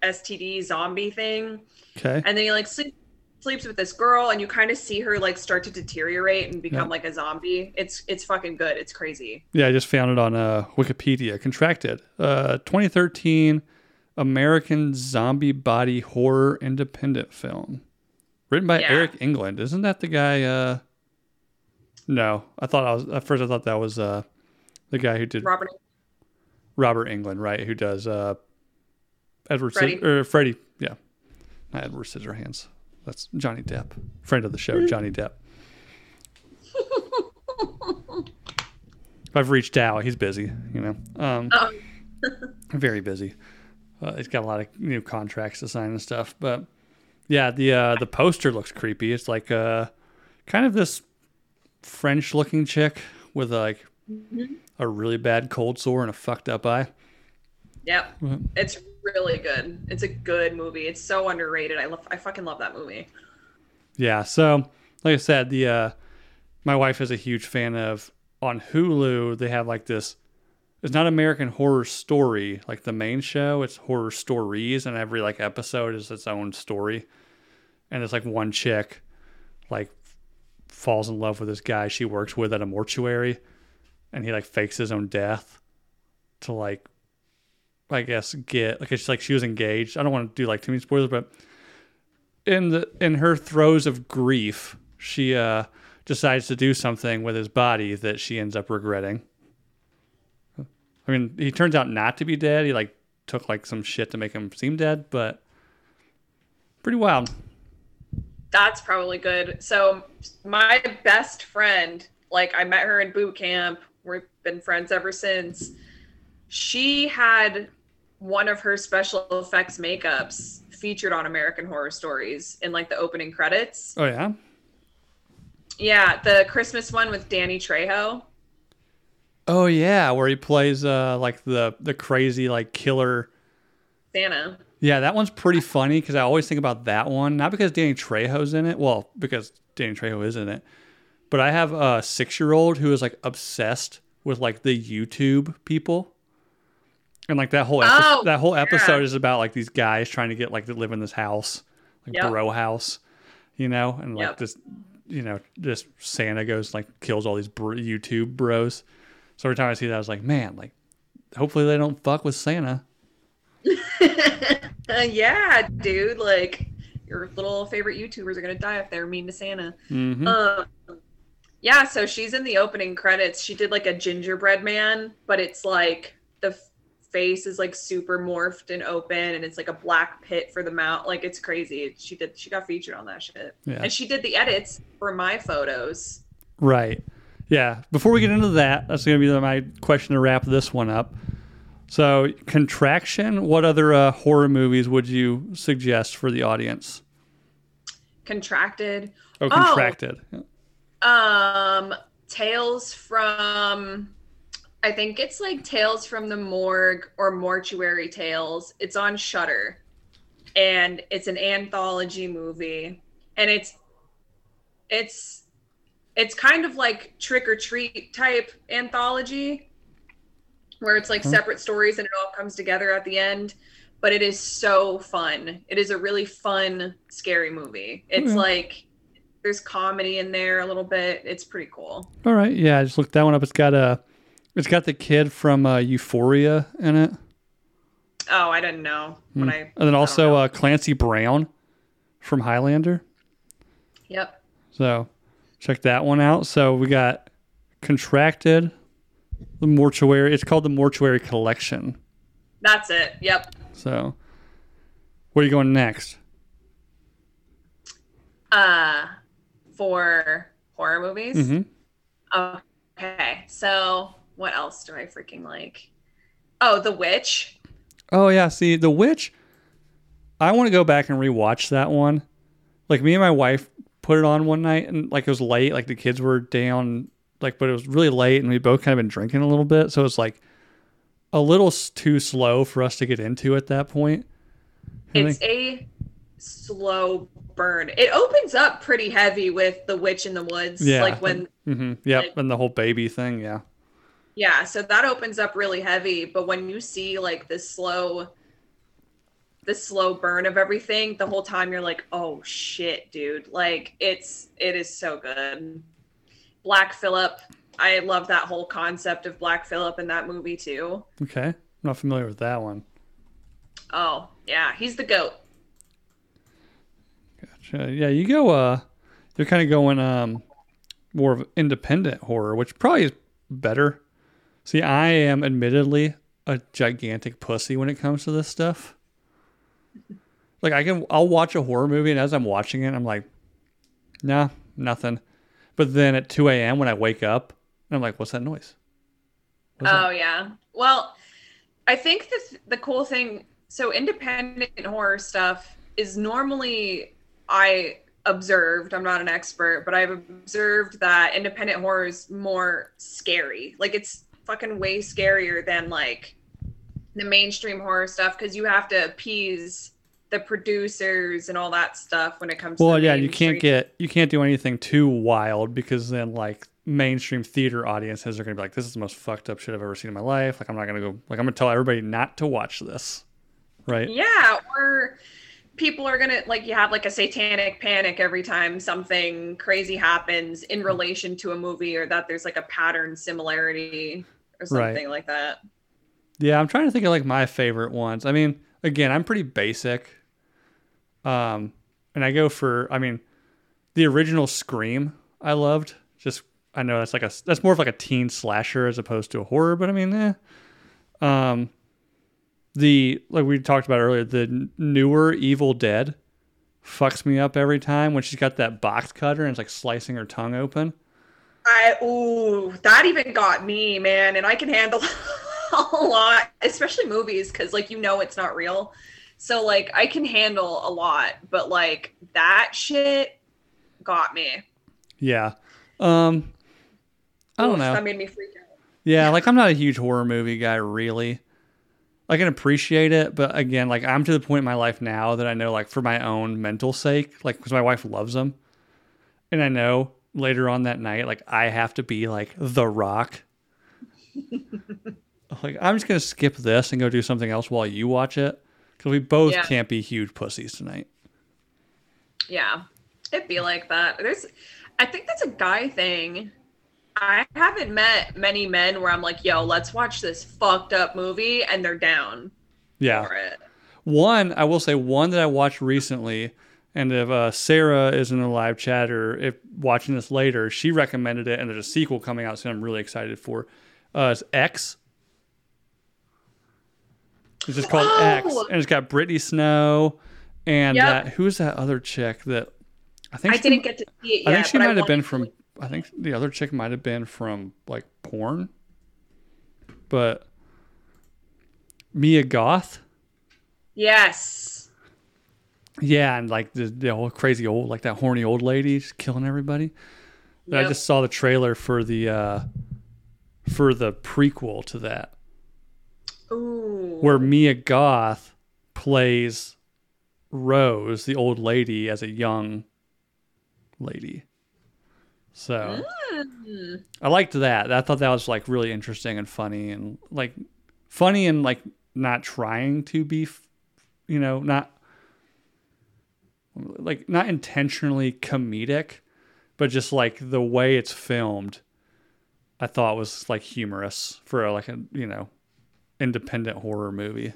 STD zombie thing. okay. And then he like sleep, sleeps with this girl, and you kind of see her like start to deteriorate and become Yeah. like a zombie. It's it's fucking good. It's crazy. Yeah, I just found it on uh, Wikipedia. Contracted. Uh, 2013 American zombie body horror independent film. Written by Yeah. Eric England. Isn't that the guy? Uh... No, I thought I was, at first I thought that was uh, the guy who did Robert. Robert Englund, right? Who does uh, Edward Freddy. Scis- or Freddy? Yeah, not Edward Scissorhands. That's Johnny Depp, friend of the show, Johnny Depp. I've reached out. He's busy, you know. Um, Oh. very busy. Uh, he's got a lot of new contracts to sign and stuff. But yeah, the uh, the poster looks creepy. It's like uh, kind of this French looking chick with like a really bad cold sore and a fucked up eye. Yep. It's really good. It's a good movie. It's so underrated. I love I fucking love that movie. Yeah. So, like I said, the uh, my wife is a huge fan of on Hulu. They have like this. It's not American Horror Story like the main show. It's Horror Stories, and every like episode is its own story. And it's like one chick, like falls in love with this guy she works with at a mortuary, and he like fakes his own death to like, I guess get like it's like she was engaged. I don't want to do like too many spoilers, but in the in her throes of grief, she uh, decides to do something with his body that she ends up regretting. I mean, he turns out not to be dead. He like took like some shit to make him seem dead, but pretty wild. That's probably good. So my best friend, like I met her in boot camp. We've been friends ever since. She had one of her special effects makeups featured on American Horror Stories in like the opening credits. Oh yeah, Yeah, the Christmas one with Danny Trejo. Oh yeah, where he plays uh like the the crazy like killer. Santa. Yeah, that one's pretty funny because I always think about that one. Not because Danny Trejo's in it. Well, because Danny Trejo is in it. But I have a six year old who is like obsessed with like the YouTube people. And like that whole epi- Oh, that whole episode yeah. is about like these guys trying to get like to live in this house, like Yep. bro house, you know, and like Yep. this, you know, this Santa goes like kills all these br- YouTube bros. So every time I see that, I was like, man, like, hopefully they don't fuck with Santa. Yeah, dude. Like your little favorite YouTubers are gonna die if they're mean to Santa. hmm Um, yeah, so she's in the opening credits. She did like a gingerbread man, but it's like the face is like super morphed and open, and it's like a black pit for the mouth. Like it's crazy. She did. She got featured on that shit, Yeah. and she did the edits for my photos. Right. Yeah. Before we get into that, that's going to be my question to wrap this one up. So, Contraction, what other uh, horror movies would you suggest for the audience? Contracted. Oh, Oh. Contracted. Um, Tales from. I think it's like Tales from the Morgue or Mortuary Tales. It's on Shudder, and it's an anthology movie, and it's it's it's kind of like Trick or Treat type anthology, where it's like Huh. separate stories and it all comes together at the end. But it is so fun. It is a really fun, scary movie. It's Okay. like there's comedy in there a little bit. It's pretty cool. All right. Yeah, I just looked that one up. It's got a, it's got the kid from uh, Euphoria in it, Oh, I didn't know when Hmm. I. and then also uh, Clancy Brown from Highlander. yep. So, check that one out. So we got Contracted, the Mortuary. It's called the Mortuary Collection. That's it. Yep. So, where are you going next? Uh, for horror movies. Mm-hmm. Okay. So what else do I freaking like? Oh, The Witch. Oh yeah, see the witch. I want to go back and rewatch that one. Like me and my wife put it on one night, and like it was late. Like the kids were down, like but it was really late, and we both kind of been drinking a little bit, so it's like a little too slow for us to get into at that point. I It's think- a slow burn. It opens up pretty heavy with The Witch in the Woods. Yeah. Like when mm-hmm. Yep, like- and the whole baby thing. Yeah. Yeah, so that opens up really heavy, but when you see like this slow this slow burn of everything, the whole time you're like, "Oh shit, dude." Like it's it is so good. Black Phillip, I love that whole concept of Black Phillip in that movie too. Okay. I'm not familiar with that one. Oh, yeah, he's the goat. Gotcha. Yeah, you go. Uh, you're kind of going um, more of independent horror, which probably is better. See, I am admittedly a gigantic pussy when it comes to this stuff. Like I can, I'll watch a horror movie, and as I'm watching it, I'm like, nah, nothing. But then at 2 a.m. when I wake up, I'm like, what's that noise? It? Oh yeah. Well, I think the the cool thing. So independent horror stuff is normally I observed. I'm not an expert, but I've observed that independent horror is more scary. Like it's fucking way scarier than like the mainstream horror stuff because you have to appease the producers and all that stuff when it comes. to Well, yeah, you can't get you can't do anything too wild because then like mainstream theater audiences are gonna be like, this is the most fucked up shit I've ever seen in my life. Like I'm not gonna go like I'm gonna tell everybody not to watch this, right? Yeah, or people are gonna like you have like a satanic panic every time something crazy happens in relation to a movie or that there's like a pattern similarity or Right. something like that. Yeah, I'm trying to think of like my favorite ones. I mean, again, I'm pretty basic. Um, and I go for, I mean, the original Scream I loved. Just I know that's like a that's more of like a teen slasher as opposed to a horror, but I mean, eh. Um, the like we talked about earlier, the newer Evil Dead fucks me up every time when she's got that box cutter and it's like slicing her tongue open. I ooh, that even got me, man, and I can handle a lot, especially movies cuz like you know it's not real. So like I can handle a lot, but like that shit got me. Yeah. Um, I don't Oof, know. That made me freak out. Yeah, like I'm not a huge horror movie guy, really. I can appreciate it, but again, like I'm to the point in my life now that I know, like for my own mental sake, like because my wife loves them, and I know later on that night, like I have to be like The Rock. like I'm just gonna skip this and go do something else while you watch it, because we both Yeah. can't be huge pussies tonight. Yeah, it'd be like that. There's, I think that's a guy thing. I haven't met many men where I'm like, yo, let's watch this fucked up movie, and they're down Yeah. for it. One, I will say one that I watched recently, and if uh, Sarah is in the live chat or if watching this later, she recommended it, and there's a sequel coming out soon. I'm really excited for. Uh, it's X. It's just called Oh! X, and it's got Brittany Snow, and Yep. that who's that other chick that I think I she- didn't get to see it yet. I think she might have been from. I think the other chick might have been from like porn, but Mia Goth. Yes. Yeah, and like the, the whole crazy old, like that horny old lady just killing everybody. But I just saw the trailer for the uh for the prequel to that, Ooh. where Mia Goth plays Rose, the old lady, as a young lady. So Mm. I liked that. I thought that was like really interesting and funny, and like funny and like not trying to be, you know, not like not intentionally comedic, but just like the way it's filmed. I thought was like humorous for like a you know independent horror movie.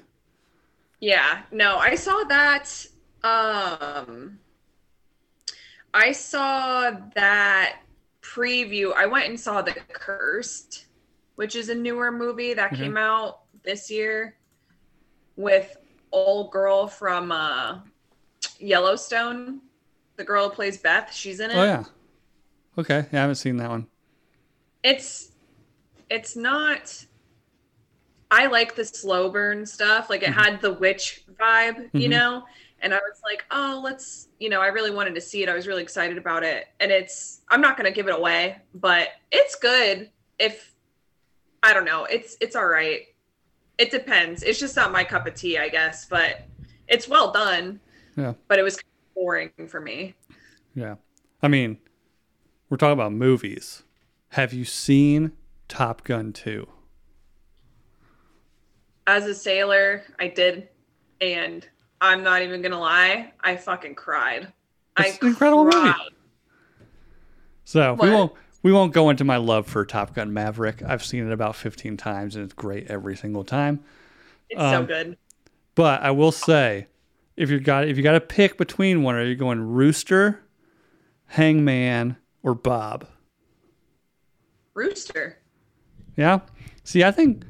Yeah, no, I saw that. Um, I saw that preview. I went and saw The Cursed, which is a newer movie that Mhm. came out this year with old girl from uh, Yellowstone. The girl who plays Beth, she's in it. Oh yeah, okay, yeah, I haven't seen that one. it's it's not i like the slow burn stuff like it Mhm. had the witch vibe you Mhm. know and i was like oh let's you know i really wanted to see it i was really excited about it and it's i'm not going to give it away but it's good if i don't know it's it's all right it depends it's just not my cup of tea i guess but it's well done Yeah. but it was boring for me Yeah, I mean, we're talking about movies. Have you seen Top Gun two? As a sailor, I did, and I'm not even gonna lie, I fucking cried. It's I an incredible movie. cried. So we won't we won't go into my love for Top Gun Maverick. I've seen it about 15 times and it's great every single time. It's so Um, good. But I will say, if you got if you got to pick between one, are you going Rooster, Hangman, or Bob? Rooster. Yeah. See, I think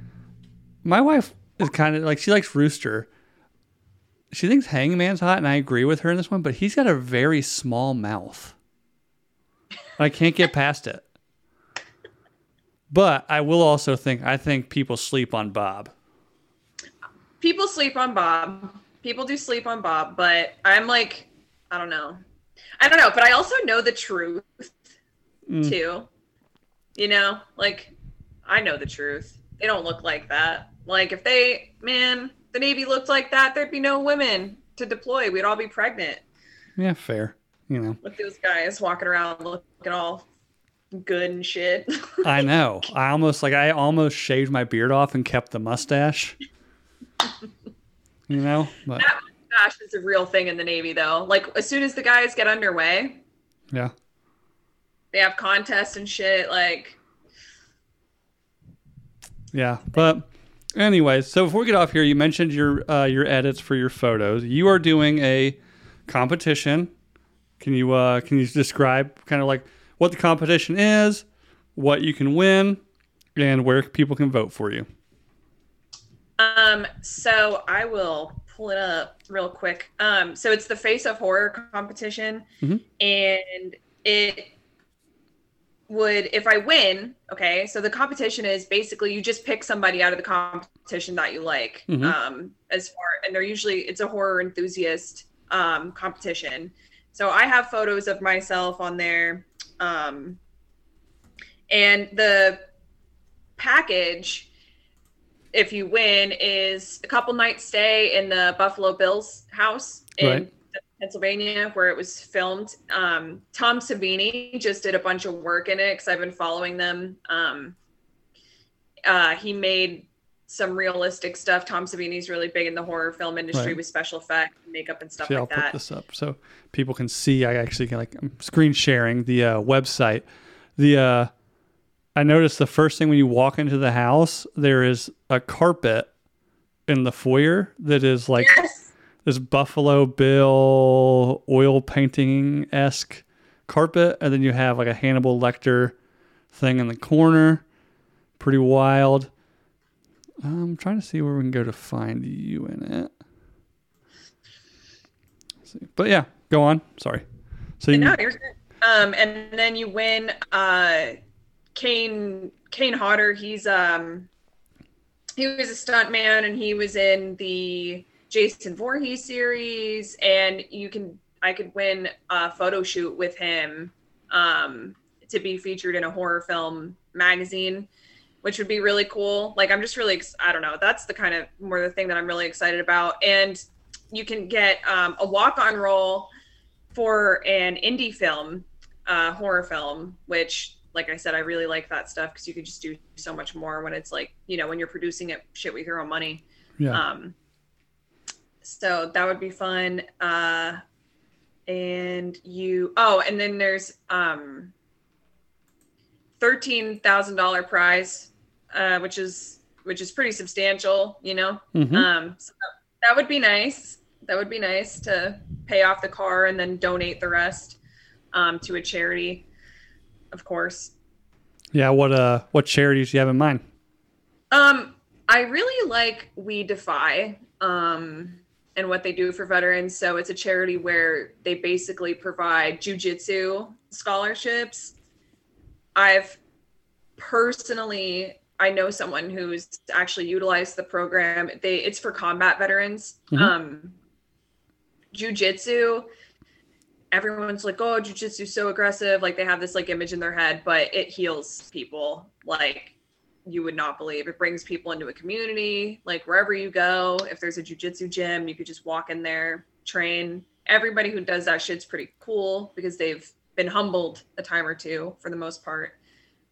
my wife is kind of like she likes Rooster. She thinks Hangman's hot, and I agree with her in this one. But he's got a very small mouth. I can't get past it. But I will also think I think people sleep on Bob. People sleep on Bob. People do sleep on Bob, but I'm like, I don't know. I don't know, but I also know the truth Mm. too. You know, like I know the truth. They don't look like that. Like if they, man, the Navy looked like that, there'd be no women to deploy. We'd all be pregnant Yeah, fair. You know, with those guys walking around looking all good and shit. I know. I almost like I almost shaved my beard off and kept the mustache. You know, but that mustache is a real thing in the Navy, though. Like as soon as the guys get underway, yeah. they have contests and shit. Like, Yeah, but anyways, so before we get off here, you mentioned your uh, your edits for your photos. You are doing a competition. Can you uh, can you describe kind of like what the competition is, what you can win, and where people can vote for you? um, so I will pull it up real quick. Um, so it's the Face of Horror competition, Mhm. and it would if I win. Okay, so the competition is basically you just pick somebody out of the competition that you like. Mhm. Um, as far and they're usually it's a horror enthusiast um, competition. So I have photos of myself on there, um, and the package if you win is a couple nights stay in the Buffalo Bills house in Right. Pennsylvania where it was filmed. Um, Tom Savini just did a bunch of work in it because I've been following them. Um, uh, he made some realistic stuff. Tom Savini's really big in the horror film industry Right. with special effects, makeup, and stuff See, I'll like put this up so people can see. I actually can like I'm screen sharing the uh, website. The uh, I noticed the first thing when you walk into the house, there is a carpet in the foyer that is like Yes. This Buffalo Bill oil painting esque carpet, and then you have like a Hannibal Lecter thing in the corner. Pretty wild. I'm trying to see where we can go to find you in it. But yeah, go on. Sorry. So you, No. Um, and then you win. Uh, Kane Kane Hodder. He's um, he was a stuntman, and he was in the Jason Voorhees series. And you can, I could win a photo shoot with him, um, to be featured in a horror film magazine, which would be really cool. Like, I'm just really, ex- I don't know. That's the kind of more the thing that I'm really excited about. And you can get um, a walk on role for an indie film, uh, horror film, which, like I said, I really like that stuff because you can just do so much more when it's like, you know, when you're producing it shit with your own money. yeah. Um, so that would be fun. Uh, and you, oh, and then there's um, thirteen thousand dollar prize, uh, which is which is pretty substantial, you know. Mhm. Um, so that, that would be nice. That would be nice to pay off the car and then donate the rest um, to a charity, of course. yeah. What uh, what charities do you have in mind? Um, I really like We Defy um, and what they do for veterans. So it's a charity where they basically provide jujitsu scholarships. I've personally, I know someone who's actually utilized the program. They it's for combat veterans. Mhm. Um, jujitsu. Everyone's like, "Oh, jujitsu's so aggressive." Like they have this like image in their head, but it heals people like you would not believe. It brings people into a community. Like wherever you go, if there's a jujitsu gym, you could just walk in there, train. Everybody who does that shit's pretty cool because they've been humbled a time or two for the most part.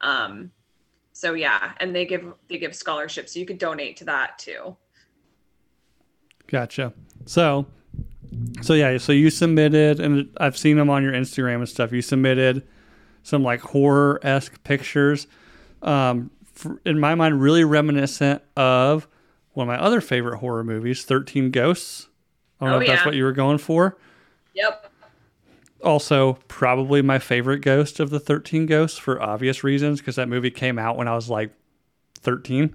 Um, so yeah, and they give they give scholarships, so you could donate to that too. Gotcha. So, so yeah, so you submitted, and I've seen them on your Instagram and stuff. You submitted some like horror esque pictures. Um, in my mind, really reminiscent of one of my other favorite horror movies, Thirteen Ghosts. I don't know Oh, if that's what you were going for. Yep. Also, probably my favorite ghost of the 13 Ghosts for obvious reasons, because that movie came out when I was like 13.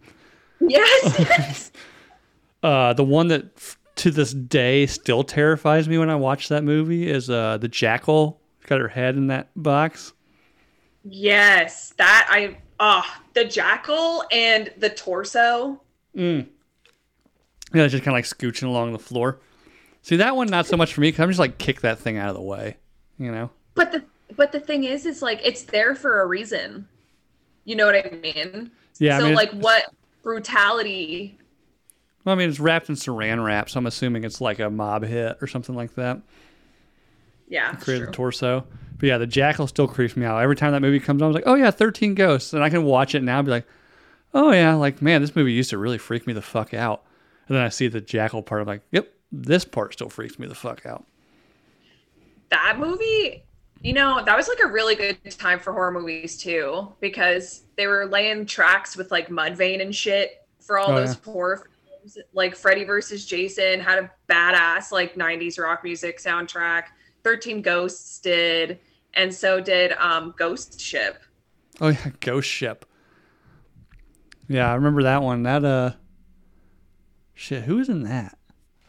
Yes. yes. Uh, the one that f- to this day still terrifies me when I watch that movie is uh, the jackal. Got her head in that box. Yes, that I Ah, the jackal and the torso. Mm. Yeah, it's just kind of like scooching along the floor. See that one, not so much for me because I'm just like kick that thing out of the way, you know. But the but the thing is, is like it's there for a reason. You know what I mean? Yeah. I so mean, like, what brutality? Well, I mean, it's wrapped in saran wrap, so I'm assuming it's like a mob hit or something like that. Yeah, that's Created the torso. But yeah, the jackal still creeps me out. Every time that movie comes on, I was like, oh yeah, 13 Ghosts. And I can watch it now and be like, oh yeah, like, man, this movie used to really freak me the fuck out. And then I see the jackal part, I'm like, yep, this part still freaks me the fuck out. that movie you know that was like a really good time for horror movies too because they were laying tracks with like mudvayne and shit for all Oh, those horror films like freddy versus jason had a badass like 90s rock music soundtrack 13 ghosts did and so did um ghost ship Oh yeah, Ghost Ship. Yeah, I remember that one. That uh, shit, who was in that?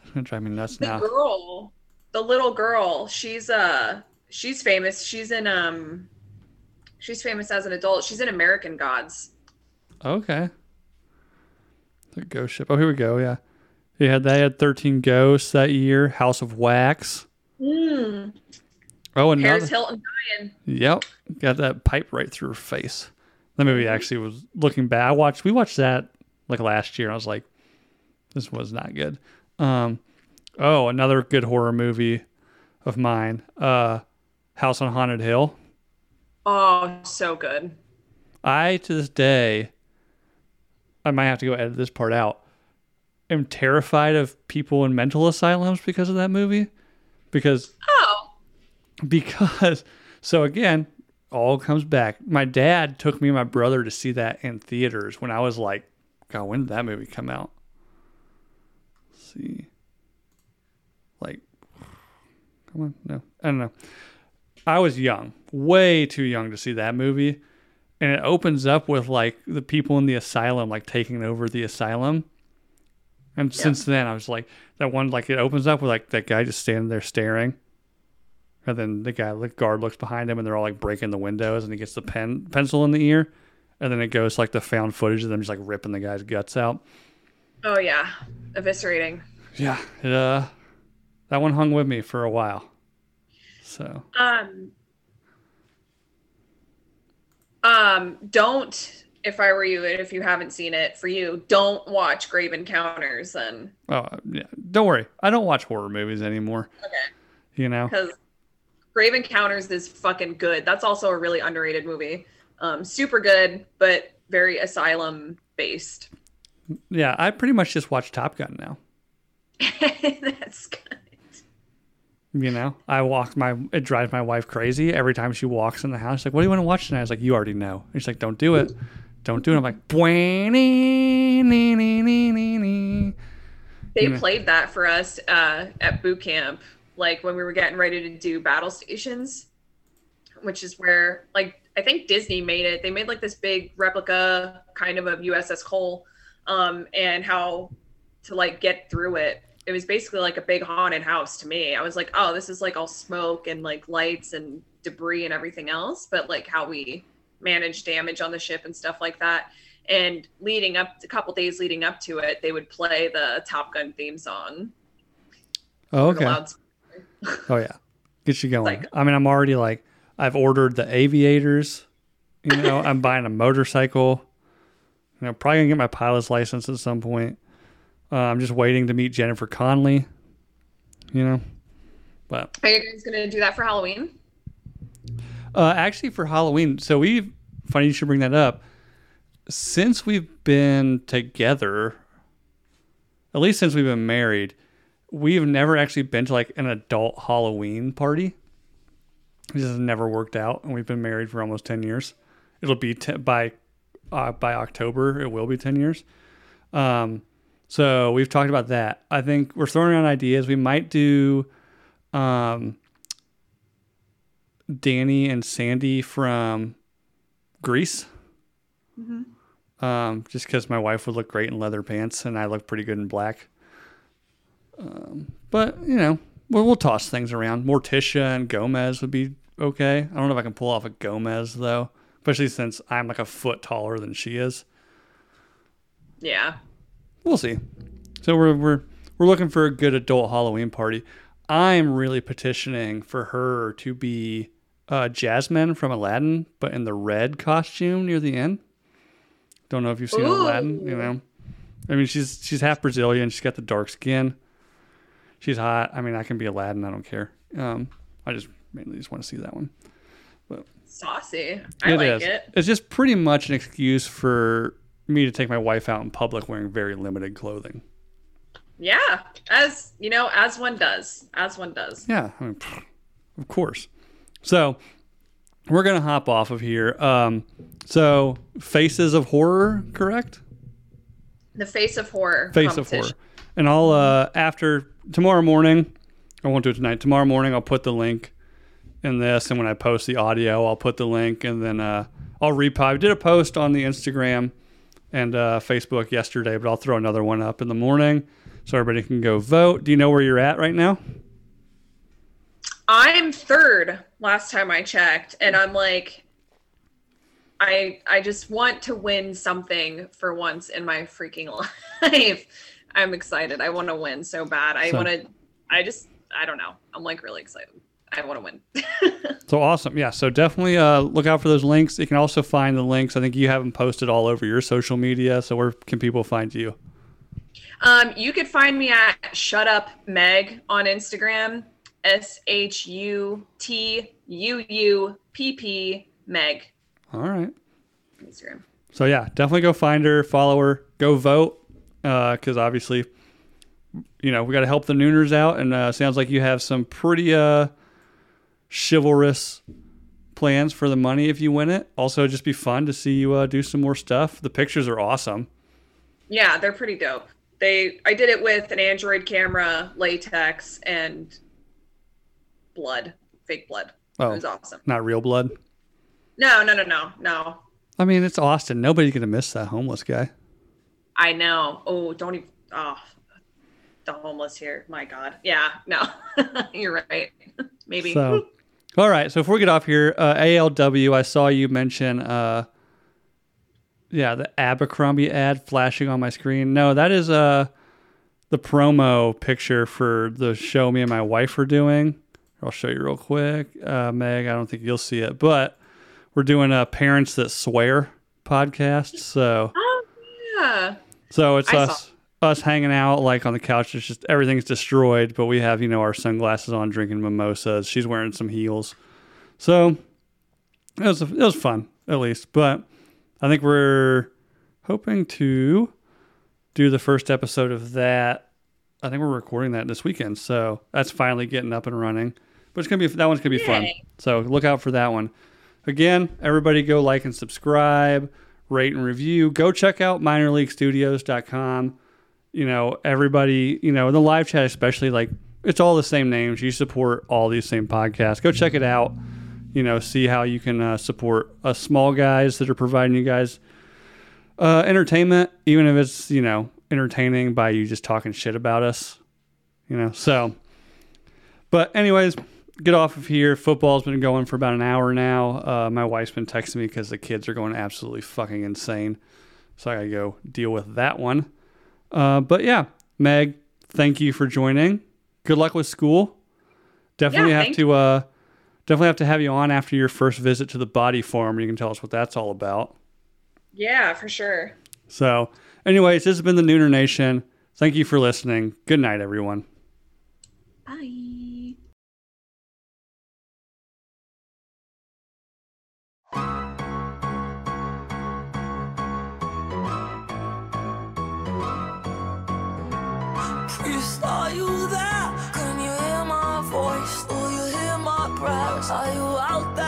It's gonna drive me nuts the now. The girl the little girl she's uh she's famous she's in um she's famous as an adult she's in american gods Okay. The Ghost Ship. Oh, here we go. Yeah, he had they had thirteen ghosts that year. House of Wax. mm. Oh, another. Paris Hilton dying. Yep, got that pipe right through her face. That movie actually was looking bad. I watched. We watched that like last year. I was like, this was not good. Um, oh, another good horror movie of mine. Uh, House on Haunted Hill. Oh, so good. I to this day, I might have to go edit this part out. Am terrified of people in mental asylums because of that movie, because because so again all comes back. My dad took me and my brother to see that in theaters when i was like god when did that movie come out? Let's see. Like come on no i don't know. I was young way too young to see that movie and it opens up with like the people in the asylum like taking over the asylum. And since then i was like that one like it opens up with like that guy just standing there staring and then the guy, the guard, looks behind him, and they're all like breaking the windows, and he gets the pen pencil in the ear, and then it goes like the found footage of them just like ripping the guy's guts out. oh yeah, eviscerating. Yeah, it, uh, that one hung with me for a while. So Um, um, don't. If I were you, and if you haven't seen it, for you, don't watch Grave Encounters then, oh yeah, don't worry, I don't watch horror movies anymore. Okay. You know, because Grave Encounters is fucking good. That's also a really underrated movie. Um, super good, but very asylum based. yeah, I pretty much just watch Top Gun now. That's good. You know, I walk my it drives my wife crazy every time she walks in the house. She's like, "What do you want to watch tonight?" I was like, "You already know." And she's like, "Don't do it, don't do it." I'm like, "Bwah-nee-nee-nee-nee-nee." They Yeah. played that for us uh, at boot camp, like when we were getting ready to do battle stations, which is where, like, I think Disney made it. They made like this big replica kind of of USS Cole, um, and how to like get through it. It was basically like a big haunted house to me. I was like, oh, this is like all smoke and like lights and debris and everything else, but like how we manage damage on the ship and stuff like that. And leading up, a couple days leading up to it, they would play the Top Gun theme song. Oh, okay. Oh yeah, get you going. Like- I mean, I'm already like, I've ordered the aviators. You know, I'm buying a motorcycle. You know, probably gonna get my pilot's license at some point. Uh, I'm just waiting to meet Jennifer Connelly. You know, but Are you guys gonna do that for Halloween? Uh, actually, for Halloween, so we funny you should bring that up. Since we've been together, at least since we've been married, we've never actually been to like an adult Halloween party. This has never worked out, and we've been married for almost ten years. It'll be by uh, by October. It will be ten years. Um, so we've talked about that. I think we're throwing around ideas. We might do, um, Danny and Sandy from Grease. Um, just because my wife would look great in leather pants and I look pretty good in black. Um, but you know, we'll, we'll toss things around. Morticia and Gomez would be okay. I don't know if I can pull off a Gomez though. especially since I'm like a foot taller than she is. Yeah. We'll see. So we're we're we're looking for a good adult Halloween party. I'm really petitioning for her to be uh, Jasmine from Aladdin, but in the red costume near the end. Don't know if you've seen Ooh. Aladdin. You know, I mean, she's she's half Brazilian. She's got the dark skin. She's hot. I mean, I can be Aladdin. I don't care. Um, I just mainly just want to see that one. But Saucy. I It like is. it. It's just pretty much an excuse for me to take my wife out in public wearing very limited clothing. Yeah. As you know, as one does. As one does. Yeah, I mean, of course. So we're gonna hop off of here. Um, so Faces of Horror, correct? The face of horror. Face of. Horror. And I'll uh, after tomorrow morning. I won't do it tonight. Tomorrow morning, I'll put the link in this, and when I post the audio, I'll put the link, and then uh, I'll repo. I did a post on the Instagram and uh, Facebook yesterday, but I'll throw another one up in the morning so everybody can go vote. Do you know where you're at right now? I'm third last time I checked, and I'm like, I I just want to win something for once in my freaking life. I'm excited. I want to win so bad. I So- want to. I just. I don't know. I'm like really excited. I want to win. So awesome. Yeah. So definitely uh, look out for those links. You can also find the links. I think you have them posted all over your social media. So where can people find you? Um, you could find me at Shut Up Meg on Instagram. S H U T U U P P Meg All right. Instagram. So yeah, definitely go find her, follow her, go vote, because obviously, you know, we got to help the Nooners out, and uh, sounds like you have some pretty uh, chivalrous plans for the money if you win it. Also, just be fun to see you uh, do some more stuff. The pictures are awesome. Yeah, they're pretty dope. They I did it with an Android camera, latex, and blood, fake blood. Oh. It was awesome. Not real blood. No, no, no, no, no. I mean, it's Austin. Nobody's gonna miss that homeless guy. I know. Oh, don't even. Oh, the homeless here. My God. Yeah. No, you're right. Maybe. So, all right. So if we get off here, uh, ALW, I saw you mention, uh, yeah, the Abercrombie ad flashing on my screen. No, that is uh, the promo picture for the show me and my wife are doing. I'll show you real quick. Uh, Meg, I don't think you'll see it, but we're doing a Parents That Swear podcast. So, Oh, yeah. So it's I saw- us us hanging out like on the couch. It's just everything's destroyed, but we have you know our sunglasses on, drinking mimosas. She's wearing some heels, so it was it was fun at least. But I think we're hoping to do the first episode of that. I think we're recording that this weekend, so that's finally getting up and running. But it's gonna be that one's gonna be fun. So look out for that one. Again, everybody go like and subscribe, rate and review. Go check out minorleaguestudios.com. You know, everybody, you know, in the live chat especially, like it's all the same names. You support all these same podcasts. Go check it out. You know, see how you can uh, support us small guys that are providing you guys uh, entertainment, even if it's, you know, entertaining by you just talking shit about us. You know, so but anyways, get off of here. Football's been going for about an hour now. Uh, my wife's been texting me because the kids are going absolutely fucking insane. So I gotta go deal with that one. Uh, but yeah, Meg, thank you for joining. Good luck with school. Definitely Yeah, have to uh, definitely have to have you on after your first visit to the body farm. You can tell us what that's all about. Yeah, for sure. So, anyways, this has been the Nooner Nation. Thank you for listening. Good night, everyone. Bye. Priest, are you there? Can you hear my voice? Do you hear my prayers? Are you out there?